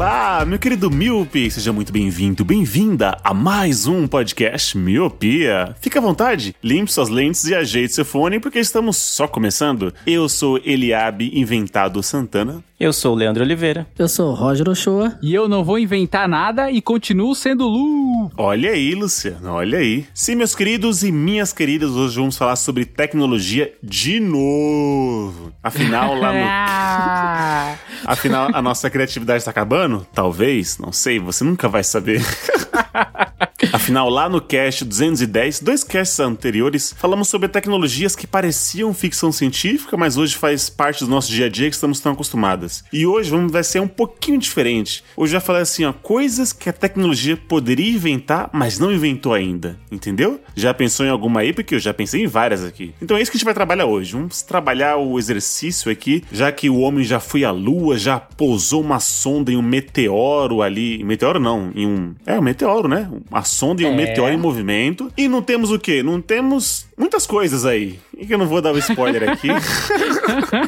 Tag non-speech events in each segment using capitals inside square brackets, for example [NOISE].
Olá, meu querido Miope! Seja muito bem-vindo, bem-vinda a mais um podcast Miopia. Fique à vontade, limpe suas lentes e ajeite seu fone, porque estamos só começando. Eu sou Eliabe Inventado Santana. Eu sou o Leandro Oliveira. Eu sou o Roger Ochoa. E eu não vou inventar nada e continuo sendo Lu. Olha aí, Luciano, olha aí. Sim, meus queridos e minhas queridas, hoje vamos falar sobre tecnologia de novo. Afinal, lá no [LAUGHS] Ah, Afinal, a nossa criatividade tá acabando? Talvez, não sei, você nunca vai saber. [LAUGHS] [LAUGHS] Afinal, lá no cast 210, dois casts anteriores, falamos sobre tecnologias que pareciam ficção científica, mas hoje faz parte do nosso dia a dia que estamos tão acostumadas. E hoje vamos, vai ser um pouquinho diferente. Hoje vai falar assim, ó, coisas que a tecnologia poderia inventar, mas não inventou ainda. Entendeu? Já pensou em alguma aí? Porque eu já pensei em várias aqui. Então é isso que a gente vai trabalhar hoje. Vamos trabalhar o exercício aqui, já que o homem já foi à lua, já pousou uma sonda em um meteoro ali. Meteoro não, em um. É, um meteoro, né? Uma sonda e um É. meteoro em movimento. E não temos o quê? Não temos muitas coisas aí. E que eu não vou dar o spoiler aqui. [LAUGHS]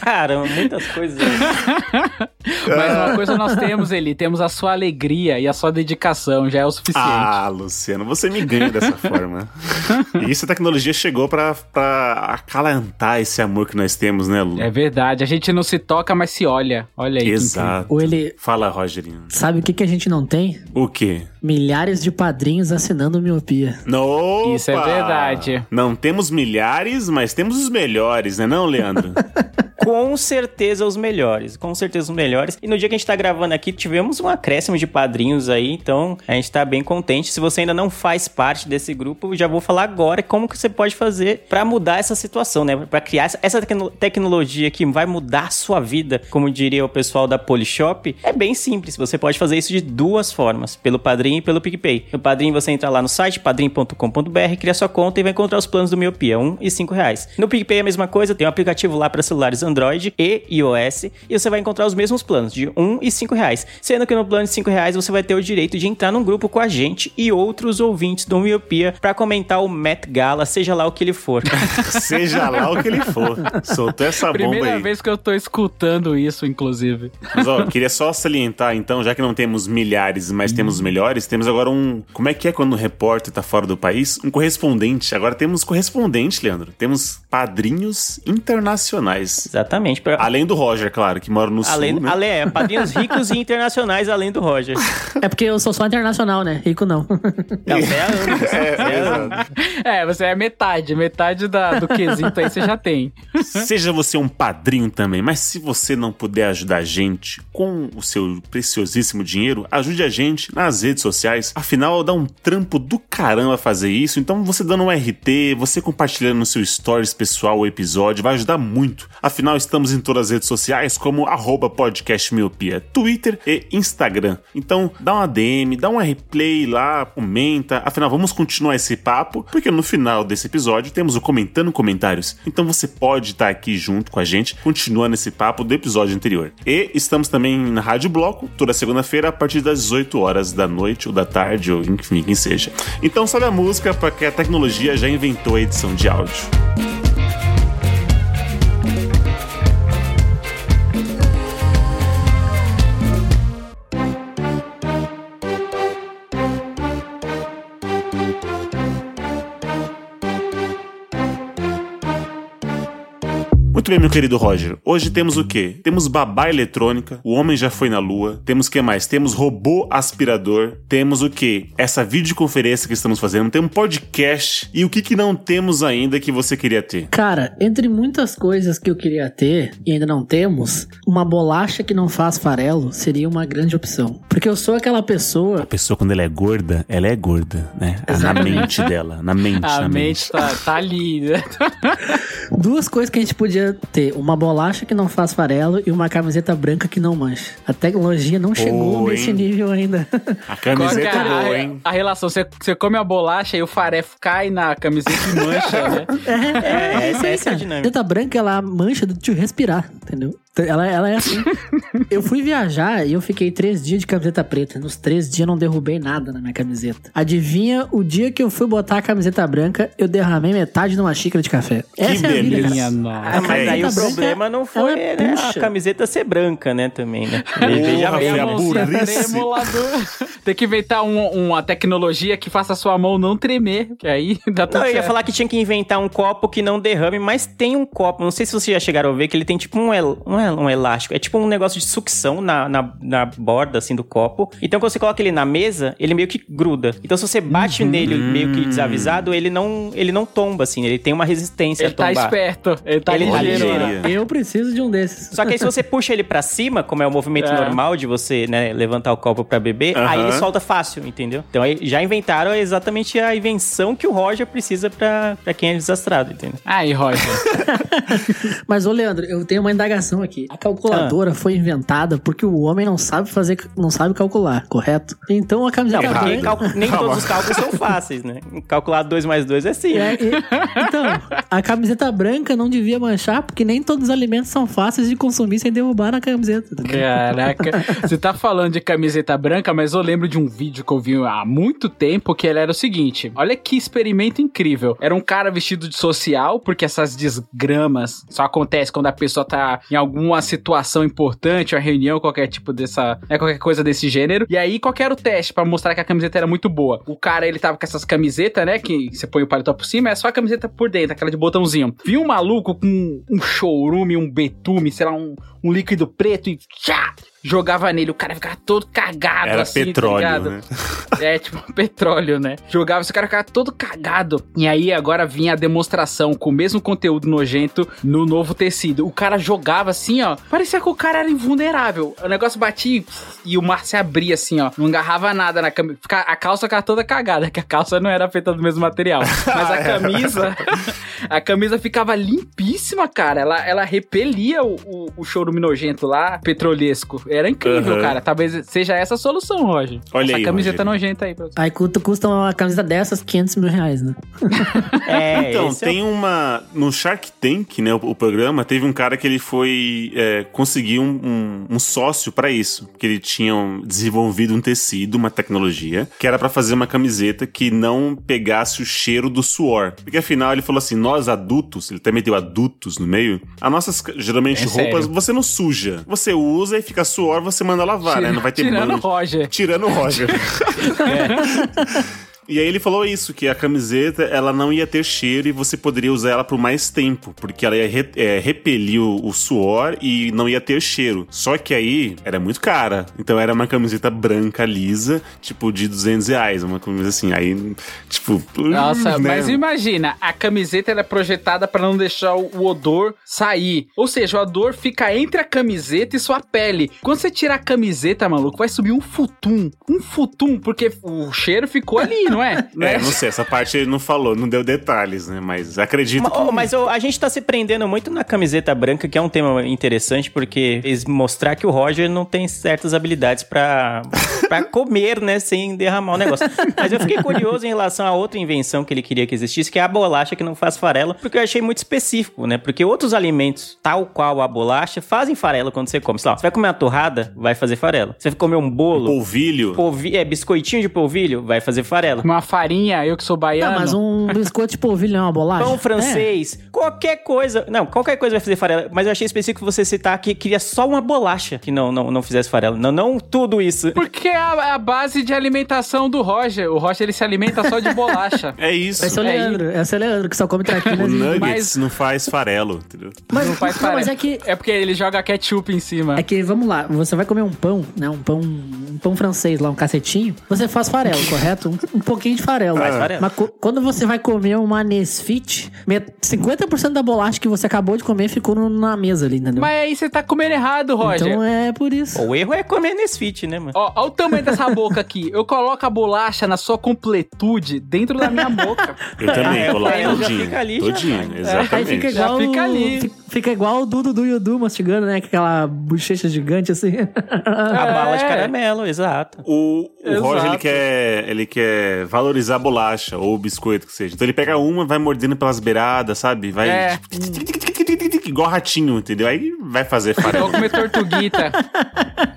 Cara, muitas coisas. aí. [LAUGHS] mas uma coisa nós temos, Eli, temos a sua alegria e a sua dedicação, já é o suficiente. ah, Luciano, você me ganha dessa forma. E isso a tecnologia chegou pra, pra acalentar esse amor que nós temos, né, Lu? É verdade, a gente não se toca, mas se olha. Olha aí. Exato. Ou ele. Fala, Rogerinho. Sabe o que, que a gente não tem? O quê? Milhares de padrinhos assinando miopia. Opa! Isso é verdade. Não temos milhares, mas temos os melhores, né não, Leandro? [LAUGHS] Com certeza os melhores. Com certeza os melhores. E no dia que a gente tá gravando aqui, tivemos um acréscimo de padrinhos aí. Então, a gente tá bem contente. Se você ainda não faz parte desse grupo, já vou falar agora como que você pode fazer pra mudar essa situação, né? Pra criar essa- essa tecno- tecnologia que vai mudar a sua vida, como diria o pessoal da Polishop. É bem simples. Você pode fazer isso de duas formas. Pelo Padrim e pelo PicPay. No Padrim, você entra lá no site padrim.com.br, cria sua conta e vai encontrar os planos do Miopia, 1 e 5 reais. No PicPay é a mesma coisa, tem um aplicativo lá para celulares Android e iOS e você vai encontrar os mesmos planos, de 1 e 5 reais. Sendo que no plano de 5 reais você vai ter o direito de entrar num grupo com a gente e outros ouvintes do Miopia para comentar o Met Gala, seja lá o que ele for. [LAUGHS] Seja lá o que ele for. Soltou essa bomba Primeira aí. vez que eu tô escutando isso, inclusive. Mas ó, queria só salientar então, já que não temos milhares, mas temos os melhores, temos agora um. Como é que é quando o repórter tá fora do país? Um correspondente. Agora temos correspondente, Leandro. Temos padrinhos internacionais. Exatamente. Pra... Além do Roger, claro, que mora no Além, sul. Né? além, é, padrinhos ricos e internacionais além do Roger. [LAUGHS] É porque eu sou só internacional, né? Rico não. Não, você é [LAUGHS] anos, você É, é. É, você é metade, metade da, do quesito aí você já tem. Seja você um padrinho também, mas se você não puder ajudar a gente com o seu preciosíssimo dinheiro, ajude a gente nas redes sociais. Afinal, dá um trampo do caramba fazer isso. Então, você dando um RT, você compartilhando no seu stories pessoal o episódio, vai ajudar muito. Afinal, estamos em todas as redes sociais como arroba podcastmiopia, Twitter e Instagram. Então, dá uma DM, dá um replay lá, comenta. Afinal, vamos continuar esse papo, porque no final desse episódio temos o Comentando Comentários. Então você pode estar aqui junto com a gente, continuando esse papo do episódio anterior. E estamos também na Rádio Bloco, toda segunda-feira, a partir das 18 horas da noite ou da tarde, ou enfim, quem seja. Então sobe a música, porque a tecnologia já inventou a edição de áudio. Muito bem, meu querido Roger. Hoje temos o quê? Temos babá eletrônica, o homem já foi na lua. Temos o que mais? Temos robô aspirador. Temos o quê? Essa videoconferência que estamos fazendo. Temos podcast. E o que, que não temos ainda que você queria ter? Cara, entre muitas coisas que eu queria ter e ainda não temos, uma bolacha que não faz farelo seria uma grande opção. Porque eu sou aquela pessoa. A pessoa, quando ela é gorda, ela é gorda, né? Na Exatamente. mente dela. Na mente, [LAUGHS] A na mente tá, tá ali, né? [LAUGHS] Duas coisas que a gente podia ter uma bolacha que não faz farelo e uma camiseta branca que não mancha. A tecnologia não chegou Boa, nesse hein? nível ainda. A Qual que é camiseta a, boa, hein? a relação? Você, você come a bolacha e o farefo cai na camiseta e mancha, né? [LAUGHS] É, isso essa, aí, essa é a cara. dinâmica. Camiseta branca, ela mancha de te respirar, entendeu? Ela, ela é assim. eu fui viajar e eu fiquei três dias de camiseta preta. Nos três dias eu não derrubei nada na minha camiseta. Adivinha, o dia que eu fui botar a camiseta branca, eu derramei metade de uma xícara de café. Essa é a vida, beleza. Minha Ah, nossa. mas É aí o isso. problema não foi Ela né, a camiseta ser branca, né, também, né? Veja foi bem, a Minha mãozinha burrice. Tem que inventar um- uma tecnologia que faça a sua mão não tremer, que aí dá tudo Não, eu ia falar que tinha que inventar um copo que não derrame, mas tem um copo. Não sei se vocês já chegaram a ver que ele tem tipo um, não é um elástico, é tipo um negócio de sucção na, na, na borda assim do copo. Então quando você coloca ele na mesa, ele meio que gruda. Então se você bate nele meio que desavisado, ele não, ele não tomba assim, ele tem uma resistência Ele a tá tombar. esperto, ele tá Ele tá ligeiro. ligeiro. Eu preciso de um desses. Só que aí se você puxa ele pra cima, como é o movimento É. normal de você, né, levantar o copo pra beber, aí Aham. ele solta fácil, entendeu? Então aí já inventaram exatamente a invenção que o Roger precisa pra, pra quem é desastrado, entendeu? Aí, Roger. [LAUGHS] Mas, ô Leandro, eu tenho uma indagação aqui. A calculadora Ah. foi inventada porque o homem não sabe fazer, não sabe calcular, correto? Então a camiseta Não, calcu- nem Calma. todos os cálculos são fáceis, né? Calcular 2 mais 2 é sim. É, e- então, a camiseta branca não devia manchar, porque nem todos os alimentos são fáceis de consumir sem derrubar na camiseta. entendeu? Caraca, você tá falando de camiseta branca, mas eu lembro de um vídeo que eu vi há muito tempo que ele era o seguinte: olha que experimento incrível. Era um cara vestido de social, porque essas desgramas só acontecem quando a pessoa tá em alguma situação importante, uma reunião, qualquer tipo dessa, né, qualquer coisa desse gênero. E aí, qual era o teste pra mostrar que a camiseta era muito boa? O cara, ele tava com essas camisetas, né, que você põe o paletó por cima, é só a camiseta por dentro, aquela de botãozinho. Vi um maluco com um showroom, um betume, sei lá, um, um líquido preto e tchá, jogava nele. O cara ficava todo cagado Era assim, tá petróleo, ligado? né? [LAUGHS] É, tipo, [LAUGHS] petróleo, né? Jogava, esse cara ficava todo cagado. E aí agora vinha a demonstração com o mesmo conteúdo nojento no novo tecido. O cara jogava assim, ó. Parecia que o cara era invulnerável. O negócio batia e- e o mar se abria assim, ó. Não agarrava nada na camisa. A calça ficava toda cagada, [LAUGHS] que a calça não era feita do mesmo material. Mas a camisa. A camisa ficava limpíssima, cara. Ela, ela repelia o, o, o chorume nojento lá, petrolesco. Era incrível, Aham. cara. Talvez seja essa a solução, Roger. Olha essa aí, camiseta Rogerinho. nojenta aí pra você. Aí custa, custa uma camiseta dessas 500 mil reais, né? [LAUGHS] É, [LAUGHS] Então, é tem uma. No Shark Tank, né? O, o programa, teve um cara que ele foi é, conseguir um, um- um sócio pra isso. Que ele tinha um- desenvolvido um tecido, uma tecnologia, que era pra fazer uma camiseta que não pegasse o cheiro do suor. Porque afinal ele falou assim: nós adultos, ele até meteu adultos no meio, as nossas, geralmente, É roupas sério. você não suja. Você usa e fica suor, você manda lavar, né? Não vai ter Tirando o mancha. Roger. Tirando Roger. [LAUGHS] [LAUGHS] E aí ele falou isso, que a camiseta ela não ia ter cheiro e você poderia usar ela por mais tempo, porque ela ia re- é, repelir o, o suor e não ia ter cheiro. Só que aí era muito cara, então era uma camiseta branca lisa, tipo de 200 reais, uma coisa assim. Aí, tipo, Nossa, né? mas imagina, a camiseta ela é projetada pra não deixar o, o odor sair. Ou seja, o odor fica entre a camiseta e sua pele. Quando você tira a camiseta, maluco, vai subir um futum. Um futum, porque o cheiro ficou ali, [LAUGHS] não é? Não [LAUGHS] É, não sei, essa parte ele não falou, não deu detalhes, né? Mas acredito Ma- que. oh, Mas ô, a gente tá se prendendo muito na camiseta branca, que é um tema interessante, porque eles mostrar que o Roger não tem certas habilidades pra, pra [LAUGHS] comer, né, sem derramar o negócio. Mas eu fiquei curioso em relação a outra invenção que ele queria que existisse, que é a bolacha que não faz farelo, porque eu achei muito específico, né? Porque outros alimentos, tal qual a bolacha, fazem farelo quando você come. Sei lá, você vai comer uma torrada, vai fazer farelo. Você vai comer um bolo, Polvilho. polvi é, biscoitinho de polvilho, vai fazer farelo. Uma farinha, eu que sou Não, baiano. mas um biscoito de polvilho é uma bolacha? Pão francês, qualquer coisa. Não, qualquer coisa vai fazer farelo. Mas eu achei específico você citar que queria só uma bolacha que não, não, não fizesse farelo. Não, não tudo isso. Porque é a, a base de alimentação do Roger. O Roger ele se alimenta só de bolacha. [LAUGHS] É isso. Esse é o É Leandro, esse é o Leandro, que só come O traquinas e... Nuggets Mas- não faz farelo, entendeu? Mas, Não faz não, mas farelo. é que... É porque ele joga ketchup em cima. É que, vamos lá, você vai comer um pão, né? Um pão, um pão francês lá, um cacetinho, você faz farelo, correto? Um, um pouquinho de farelo. Faz farelo. Mas quando você vai comer uma Nesfit, met- 50% da bolacha que você acabou de comer ficou na mesa ali, entendeu? Mas aí você tá comendo errado, Roger. Então é por isso. O erro é comer nesse fit, né, mano? Ó, ó o tamanho dessa [LAUGHS] boca aqui. Eu coloco a bolacha na sua completude dentro da minha boca. Eu também, É, coloco aí já todinho. fica ali, já todinho. Aí exatamente. fica Já igual, fica ali. fi- Fica igual o Dudu do Yudu mastigando, né? Aquela bochecha gigante assim. A bala de É. caramelo, exato. O, o Exato. Roger, ele quer, ele quer valorizar a bolacha ou o biscoito que seja. Então ele pega uma, vai mordendo pelas beiradas, sabe? Vai É. tipo, tic, igual ratinho, entendeu? Aí vai fazer Igual farelo. comer tortuguita.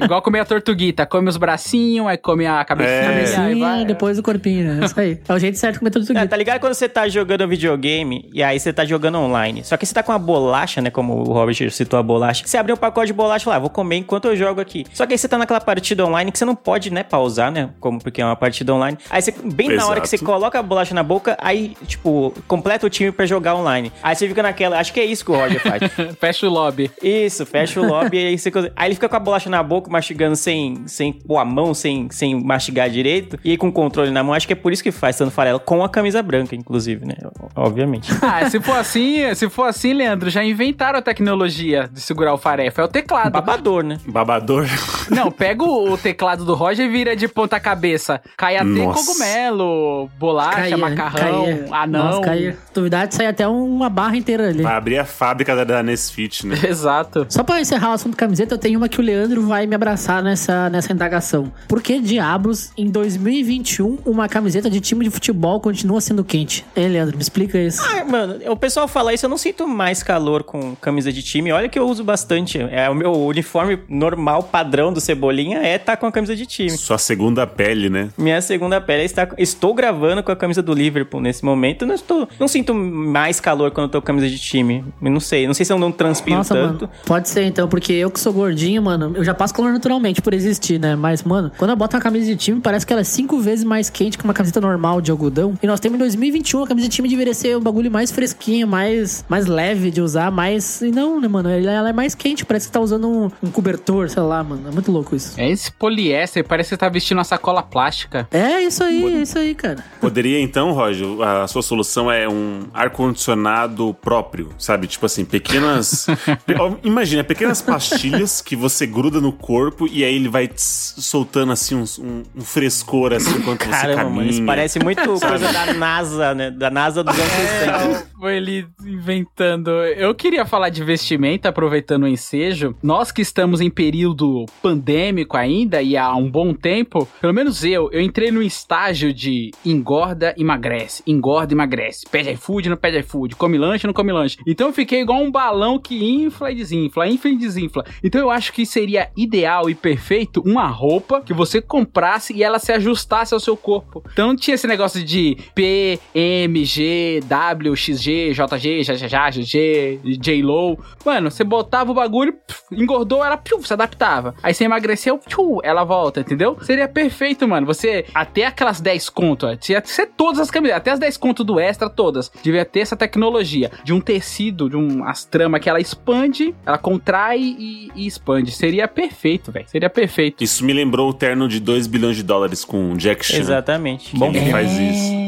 Igual comer a tortuguita. Come os bracinhos, aí come a cabecinha. É. aí Cabecinha, vai- depois o corpinho, né? Isso aí. É o jeito certo de comer Ah, aqui. tá ligado quando você tá jogando videogame e aí você tá jogando online? Só que você tá com uma bolacha, né? Como o Robert citou a bolacha. Você abre um pacote de bolacha lá, vou comer enquanto eu jogo aqui. Só que aí você tá naquela partida online que você não pode, né, pausar, né? Como porque é uma partida online. Aí você, bem na hora que você Exato. coloca a bolacha na boca, aí, tipo, completa o time pra jogar online. Aí você fica naquela. Acho que é isso que o Roger faz. [LAUGHS] Fecha o lobby. Isso, fecha o lobby e aí você. Aí ele fica com a bolacha na boca, mastigando sem, sem pôr a mão, sem, sem mastigar direito. E aí com o controle na mão, acho que é por isso que faz tanto farelo. Com a camisa branca, inclusive, né? Obviamente. [LAUGHS] Ah, se for assim, se for assim, Leandro, já inventaram a tecnologia de segurar o farefa. É o teclado. Babador, né? Babador. Não, pega o, o teclado do Roger e vira de ponta cabeça. Cai até Nossa. cogumelo, bolacha, macarrão, caía. anão. Nossa, caía. Duvidade, sai até uma barra inteira ali. Vai abrir a fábrica da, da Nesfit, né? [LAUGHS] Exato. Só pra encerrar o assunto camiseta, eu tenho uma que o Leandro vai me abraçar nessa, nessa indagação. Por que diabos, em 2021, uma camiseta de time de futebol continua sendo quente? Hein, Leandro? Me explica isso. Ah, mano, o pessoal fala isso, eu não sinto mais calor com camisa de time. Olha que eu uso bastante. É o meu uniforme normal, padrão do Cebolinha, é estar com a camisa de time. Sua segunda pele, né? Minha segunda pele é estar. Estou gravando com a camisa do Liverpool nesse momento. Não, estou, não sinto mais calor quando eu tô com a camisa de time. Eu não sei. Não sei se eu não transpiro Nossa, tanto. mano. Pode ser então, porque eu que sou gordinho, mano, eu já passo calor naturalmente por existir, né? Mas, mano, quando eu boto uma camisa de time, parece que ela é cinco vezes mais quente que uma camiseta normal de algodão. E nós temos em 2021 a camisa de time deveria ser um bagulho mais fresquinho, mais, mais leve de usar, mais. E não, né, mano? Ela, é mais quente, parece que tá usando um, um cobertor, sei lá, mano. É muito louco isso. É esse poliéster, parece que você tá vestindo uma sacola plástica. É isso aí, é isso aí, cara. Poderia então, Roger, a sua solução é um ar-condicionado próprio, sabe? Tipo assim, pequenas. [LAUGHS] Imagina, pequenas pastilhas que você gruda no corpo e aí ele vai soltando assim uns- um, um frescor assim enquanto você Caramba, caminha. mano, isso parece muito [LAUGHS] coisa da NASA, né? Da NASA dos anos 60. Foi ele inventando. Eu queria falar de vestimenta, aproveitando o ensejo. Nós que estamos em período pandêmico ainda e há um bom tempo, pelo menos eu, eu entrei no estágio de engorda, emagrece, engorda, emagrece. Pede iFood, não pede iFood, come lanche, não come lanche. Então eu fiquei igual um balão que infla e desinfla, infla e desinfla. Então eu acho que seria ideal e perfeito uma roupa que você comprasse e ela se ajustasse ao seu corpo. Então não tinha esse negócio de P, M, G, W, XG, JG, JJJ, GG, J-Low. Mano, você botava o bagulho, engordou, ela pfiu, se adaptava. Aí você emagreceu, pfiu, ela volta, entendeu? Seria perfeito, mano. Você, até aquelas 10 conto, tinha que ser todas as camisetas, até as 10 conto do extra, todas. Devia ter essa tecnologia de um tecido, de um, as tramas que ela expande, ela contrai e, e expande. Seria perfeito, velho. Seria perfeito. Isso me lembrou o terno de 2 bilhões de dólares com o Jack Chan. Exatamente. Bom, ele faz É. isso.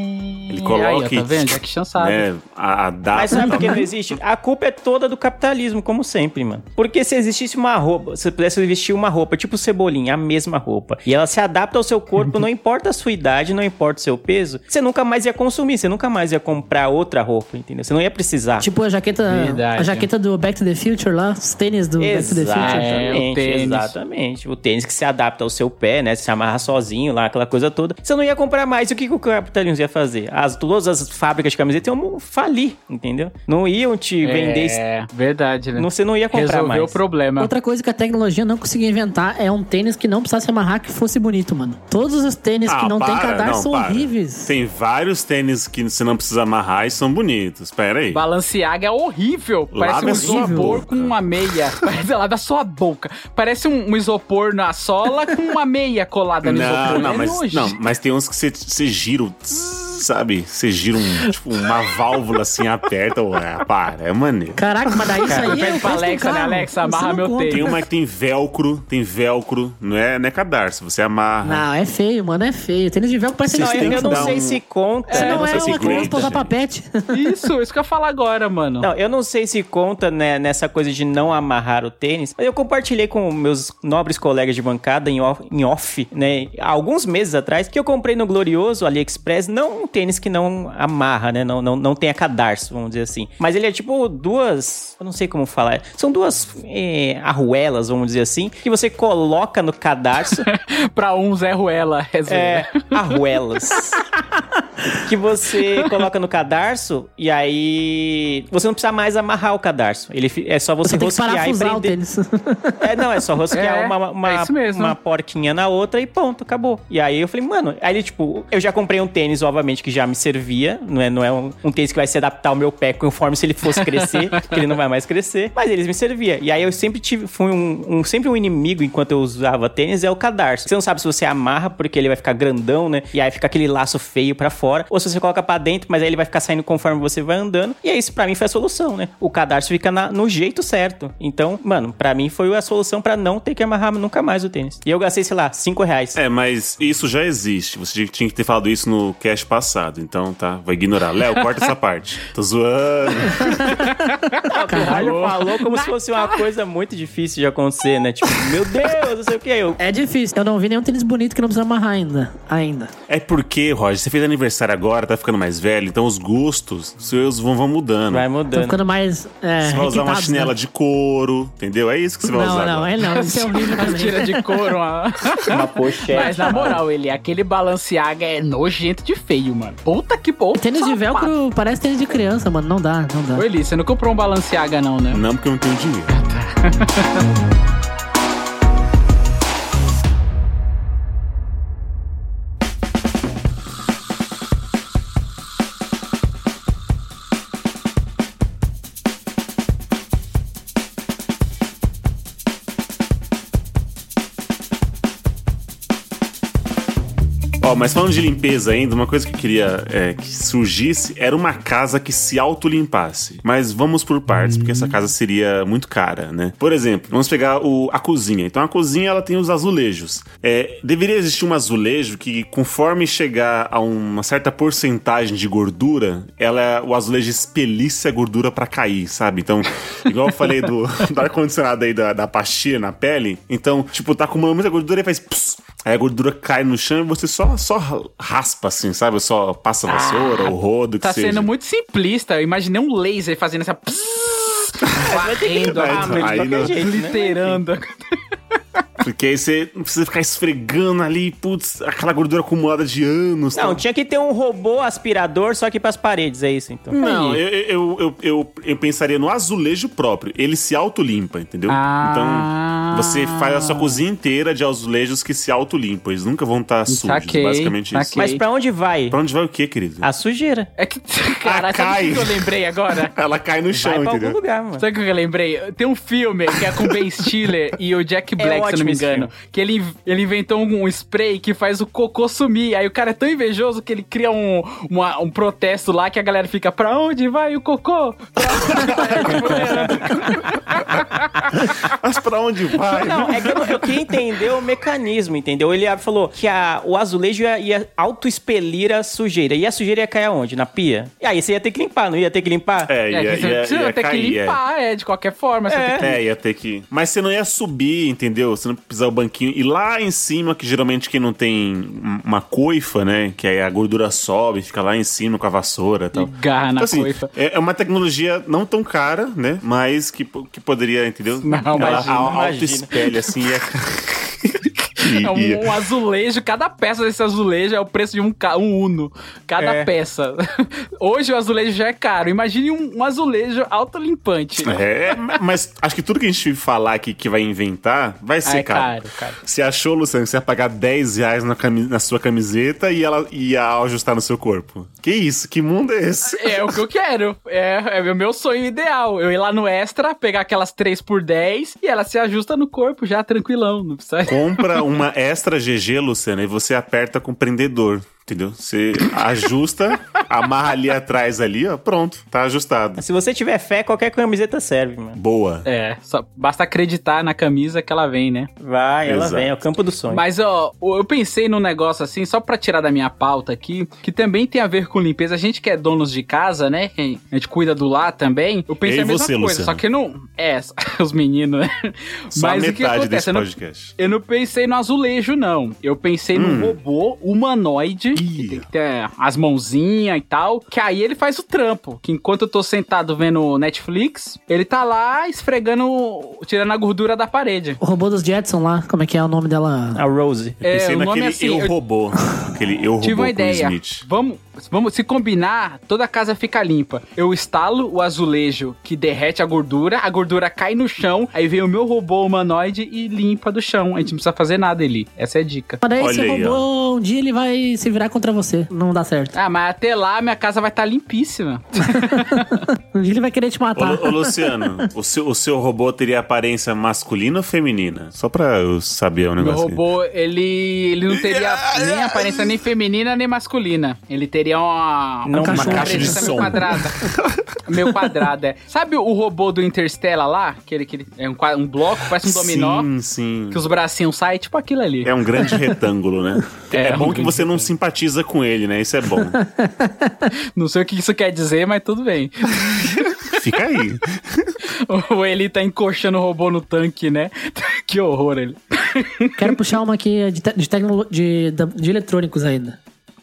Ele Aí, coloca ó, tá vendo? Jack Chan sabe. né, a, a data. Mas sabe por que não [LAUGHS] existe? A culpa é toda do capitalismo, como sempre, mano. Porque se existisse uma roupa, se você pudesse vestir uma roupa, tipo cebolinha, a mesma roupa, e ela se adapta ao seu corpo, [LAUGHS] não importa a sua idade, não importa o seu peso, você nunca mais ia consumir, você nunca mais ia comprar outra roupa, entendeu? Você não ia precisar. Tipo a jaqueta, Verdade. a jaqueta do Back to the Future lá, os tênis do Back to the Future. É, o Exatamente, tênis. exatamente. O tênis que se adapta ao seu pé, né? Se amarra sozinho lá, aquela coisa toda. Você não ia comprar mais. E o que, que o capitalismo ia fazer? As, todas as fábricas de camiseta iam falir, entendeu? Não iam te vender. É, verdade, né? Não, você não ia comprar Resolveu mais. o problema. Outra coisa que a tecnologia não conseguiu inventar é um tênis que não precisasse amarrar que fosse bonito, mano. Todos os tênis que Ah, não tem para, cadarço não, são para. horríveis. Tem vários tênis que você não precisa amarrar e são bonitos. Pera aí. Balenciaga é horrível. Parece um isopor com uma meia. [LAUGHS] Parece lá da sua boca. Parece um, um isopor na sola com uma meia colada no isopor. Não, não, É mas, não, mas tem uns que você, você gira, o tss, sabe? Você gira um, [LAUGHS] tipo, uma válvula assim, aperta. Ué, para, é maneiro. Caraca, mas daí isso Cara, aí é pra do Alexa, né? Alexa, amarra meu conta. tênis. Tem uma que tem velcro, tem velcro, não é, não é cadarço, você amarra. Não, é feio, mano, é feio. Tênis de velcro parece Não, têm eu, que eu não sei um- se conta. Você É, não não é sei se uma criança pra usar papete. Isso, isso que eu ia falar agora, mano. Não, eu não sei se conta né, nessa coisa de não amarrar o tênis, mas eu compartilhei com meus nobres colegas de bancada em off, em off, né, há alguns meses atrás, que eu comprei no Glorioso AliExpress, não tênis que não amarra, né, não, não, não tenha cadarço, vamos dizer assim. Mas ele é tipo duas, eu não sei como falar, são duas é, arruelas, vamos dizer assim, que você coloca no cadarço, [LAUGHS] Pra uns é ruela, é zoeira. é, arruelas. que você coloca no cadarço e aí você não precisa mais amarrar o cadarço. Ele é só você, Você tem que rosquear e prender. tênis. [LAUGHS] É, não, é só rosquear É, uma, uma, é uma porquinha na outra e ponto, acabou. E aí eu falei, mano, aí ele, tipo, eu já comprei um tênis, obviamente, que já me servia, não é, não é um, um tênis que vai se adaptar ao meu pé conforme se ele fosse crescer, [LAUGHS] que ele não vai mais crescer, mas eles me servia. E aí eu sempre tive, fui um, um- sempre um inimigo enquanto eu usava tênis, é o cadarço. Você não sabe se você amarra, porque ele vai ficar grandão, né? E aí fica aquele laço feio pra fora, ou se você coloca pra dentro, mas aí ele vai ficar saindo conforme você vai andando. E aí isso pra mim foi a solução, né? O cadarço fica na- no jeito certo. Então, mano, pra mim foi a solução pra não ter que amarrar nunca mais o tênis. E eu gastei, sei lá, 5 reais. É, mas isso já existe. Você tinha que ter falado isso no cast passado. Então, tá, vai ignorar. Léo, corta essa parte. Tô zoando. o Caralho falou como se fosse uma coisa muito difícil de acontecer, né? Tipo, meu Deus, não sei o que. Eu, É difícil. Eu não vi nenhum tênis bonito que não precisa amarrar ainda. Ainda. É porque, Roger, você fez aniversário agora, tá ficando mais velho, então os gostos seus vão, vão mudando. vai Tô mudando. ficando mais. É, Você vai usar uma requintados, chinela né? de couro, entendeu? É isso que você vai Não, usar. não, agora. é não. Isso é horrível também. tira de couro, uma... Uma pochete. Mas na moral, ele, aquele Balenciaga é nojento de feio, mano. Puta que porra. Tênis de velcro parece tênis de criança, mano. Não dá, não dá. Ô, Eli, você não comprou um Balenciaga não, né? Não, porque eu não tenho dinheiro. [LAUGHS] Ó, mas falando de limpeza ainda, uma coisa que eu queria é, que surgisse era uma casa que se autolimpasse. Mas vamos por partes, porque essa casa seria muito cara, né? Por exemplo, vamos pegar o, a cozinha. Então a cozinha ela tem os azulejos. É, deveria existir um azulejo que, conforme chegar a uma certa porcentagem de gordura, ela, o azulejo expelisse a gordura pra cair, sabe? Então, igual eu falei do, [LAUGHS] do ar-condicionado aí da, da pastilha na pele. Então, tipo, tá acumulando muita gordura e faz. Aí a gordura cai no chão e você só, só raspa, assim, sabe? Só passa a vassoura ou rodo, que Tá seja. sendo muito simplista. Eu imaginei um laser fazendo essa... Varrendo, de qualquer jeito, né? literando. Porque aí você não precisa ficar esfregando ali, putz, aquela gordura acumulada de anos. Não, tal. tinha que ter um robô aspirador, só que pras paredes, é isso, então. Não, eu, eu, eu, eu, eu pensaria no azulejo próprio. Ele se autolimpa, entendeu? Ah. Então, você faz a sua cozinha inteira de azulejos que se autolimpam. Eles nunca vão estar sujos, Saquei, basicamente isso. saquei. Mas pra onde vai? Pra onde vai o quê, querido? A sujeira. É que, [LAUGHS] cara, sabe cai. o que eu lembrei agora? [LAUGHS] Ela cai no chão, Vai pra entendeu? algum lugar, mano. Sabe o que eu lembrei? Tem um filme que é com o Ben [LAUGHS] Stiller e o Jack Black, se eu não me engano. Que ele, ele inventou um, spray que faz o cocô sumir. Aí o cara é tão invejoso que ele cria um, uma- um protesto lá que a galera fica: pra onde vai o cocô? Pra onde vai? [LAUGHS] Mas pra onde vai? Não, é que eu, eu queria entender o mecanismo, entendeu? Ele falou que a, o azulejo ia, ia auto-expelir a sujeira. E a sujeira ia cair aonde? Na pia? E aí você ia ter que limpar, não ia ter que limpar? É, É, ia, você ia, precisa ia ter cair, que é. Limpar, é. de qualquer forma. Você tem que... É, ia ter que. Mas você não ia subir, entendeu? Você não pisar o banquinho. E lá em cima, que geralmente quem não tem um- uma coifa, né? Que aí a gordura sobe, fica lá em cima com a vassoura e tal. E garra na Então, assim, coifa. É é uma tecnologia não tão cara, né? Mas que, que poderia, entendeu? Não, Ela imagina, auto-espelha, assim, [LAUGHS] ia... É um, um azulejo, cada peça desse azulejo é o preço de um, um Uno. Cada É. peça. [LAUGHS] Hoje o azulejo já é caro. Imagine um, um azulejo autolimpante. É, mas acho que tudo que a gente falar aqui que vai inventar vai ser Ah, é caro. caro, caro. Você achou, Luciano, que você ia pagar 10 reais na, cami- na sua camiseta e ela ia ajustar no seu corpo? Que isso? Que mundo é esse? É o que eu quero. É, é o meu sonho ideal. Eu ir lá no Extra, pegar aquelas 3 por 10 e ela se ajusta no corpo já tranquilão. Não precisa... Compra [LAUGHS] uma extra GG, Luciano, e você aperta com prendedor. Entendeu? Você ajusta, amarra ali atrás ali, ó, pronto, tá ajustado. Se você tiver fé, qualquer camiseta serve, mano. Boa. É, só basta acreditar na camisa que ela vem, né? Vai, ela Exato. vem, é o campo do sonho. Mas, ó, eu pensei num negócio assim, só pra tirar da minha pauta aqui, que também tem a ver com limpeza. A gente que é donos de casa, né? A gente cuida do lar também. Eu pensei Eu e a mesma você, coisa, Luciano. só que não. É, [LAUGHS] os meninos, né? Só a Mas o que metade acontece? desse Eu não, podcast. eu não pensei no azulejo, não. Eu pensei no robô humanoide. Tem que ter as mãozinhas e tal, que aí ele faz o trampo. Que enquanto eu tô sentado vendo Netflix, ele tá lá esfregando, tirando a gordura da parede. O robô dos Jetson lá, como é que é o nome dela? A Rose. É, Pensei o nome naquele é assim, eu eu- robô. Aquele eu Tive robô uma com ideia. Smith. Vamos, vamos se combinar, toda a casa fica limpa. Eu instalo o azulejo que derrete a gordura, a gordura cai no chão, aí vem o meu robô humanoide e limpa do chão. A gente não precisa fazer nada ali. Essa é a dica. Mas daí Olha esse aí, robô, um dia ele vai se virar contra você. Não dá certo. Ah, mas até lá minha casa vai estar limpíssima. [LAUGHS] Um dia ele vai querer te Ô, matar. Lu- ô, Luciano, [LAUGHS] o seu, o seu robô teria aparência masculina ou feminina? Só pra eu saber o Meu negócio. aqui. robô, ele, ele não teria [LAUGHS] nem aparência nem feminina nem masculina. Ele teria uma, Não, uma uma caixa de som. [LAUGHS] meio quadrada. meio quadrada, é. Sabe o robô do Interstellar lá? Aquele, aquele, é um, um bloco, parece um dominó. Sim, sim. Que os bracinhos saem, tipo aquilo ali. É um grande retângulo, né? [LAUGHS] É, É, bom um que você não simpatiza com ele, né? Isso é bom. [LAUGHS] Não sei o que isso quer dizer, mas tudo bem. Fica aí. Ou ele tá encoxando o robô no tanque, né? que horror ele. Quero puxar uma aqui de, te de, de, da- de eletrônicos ainda.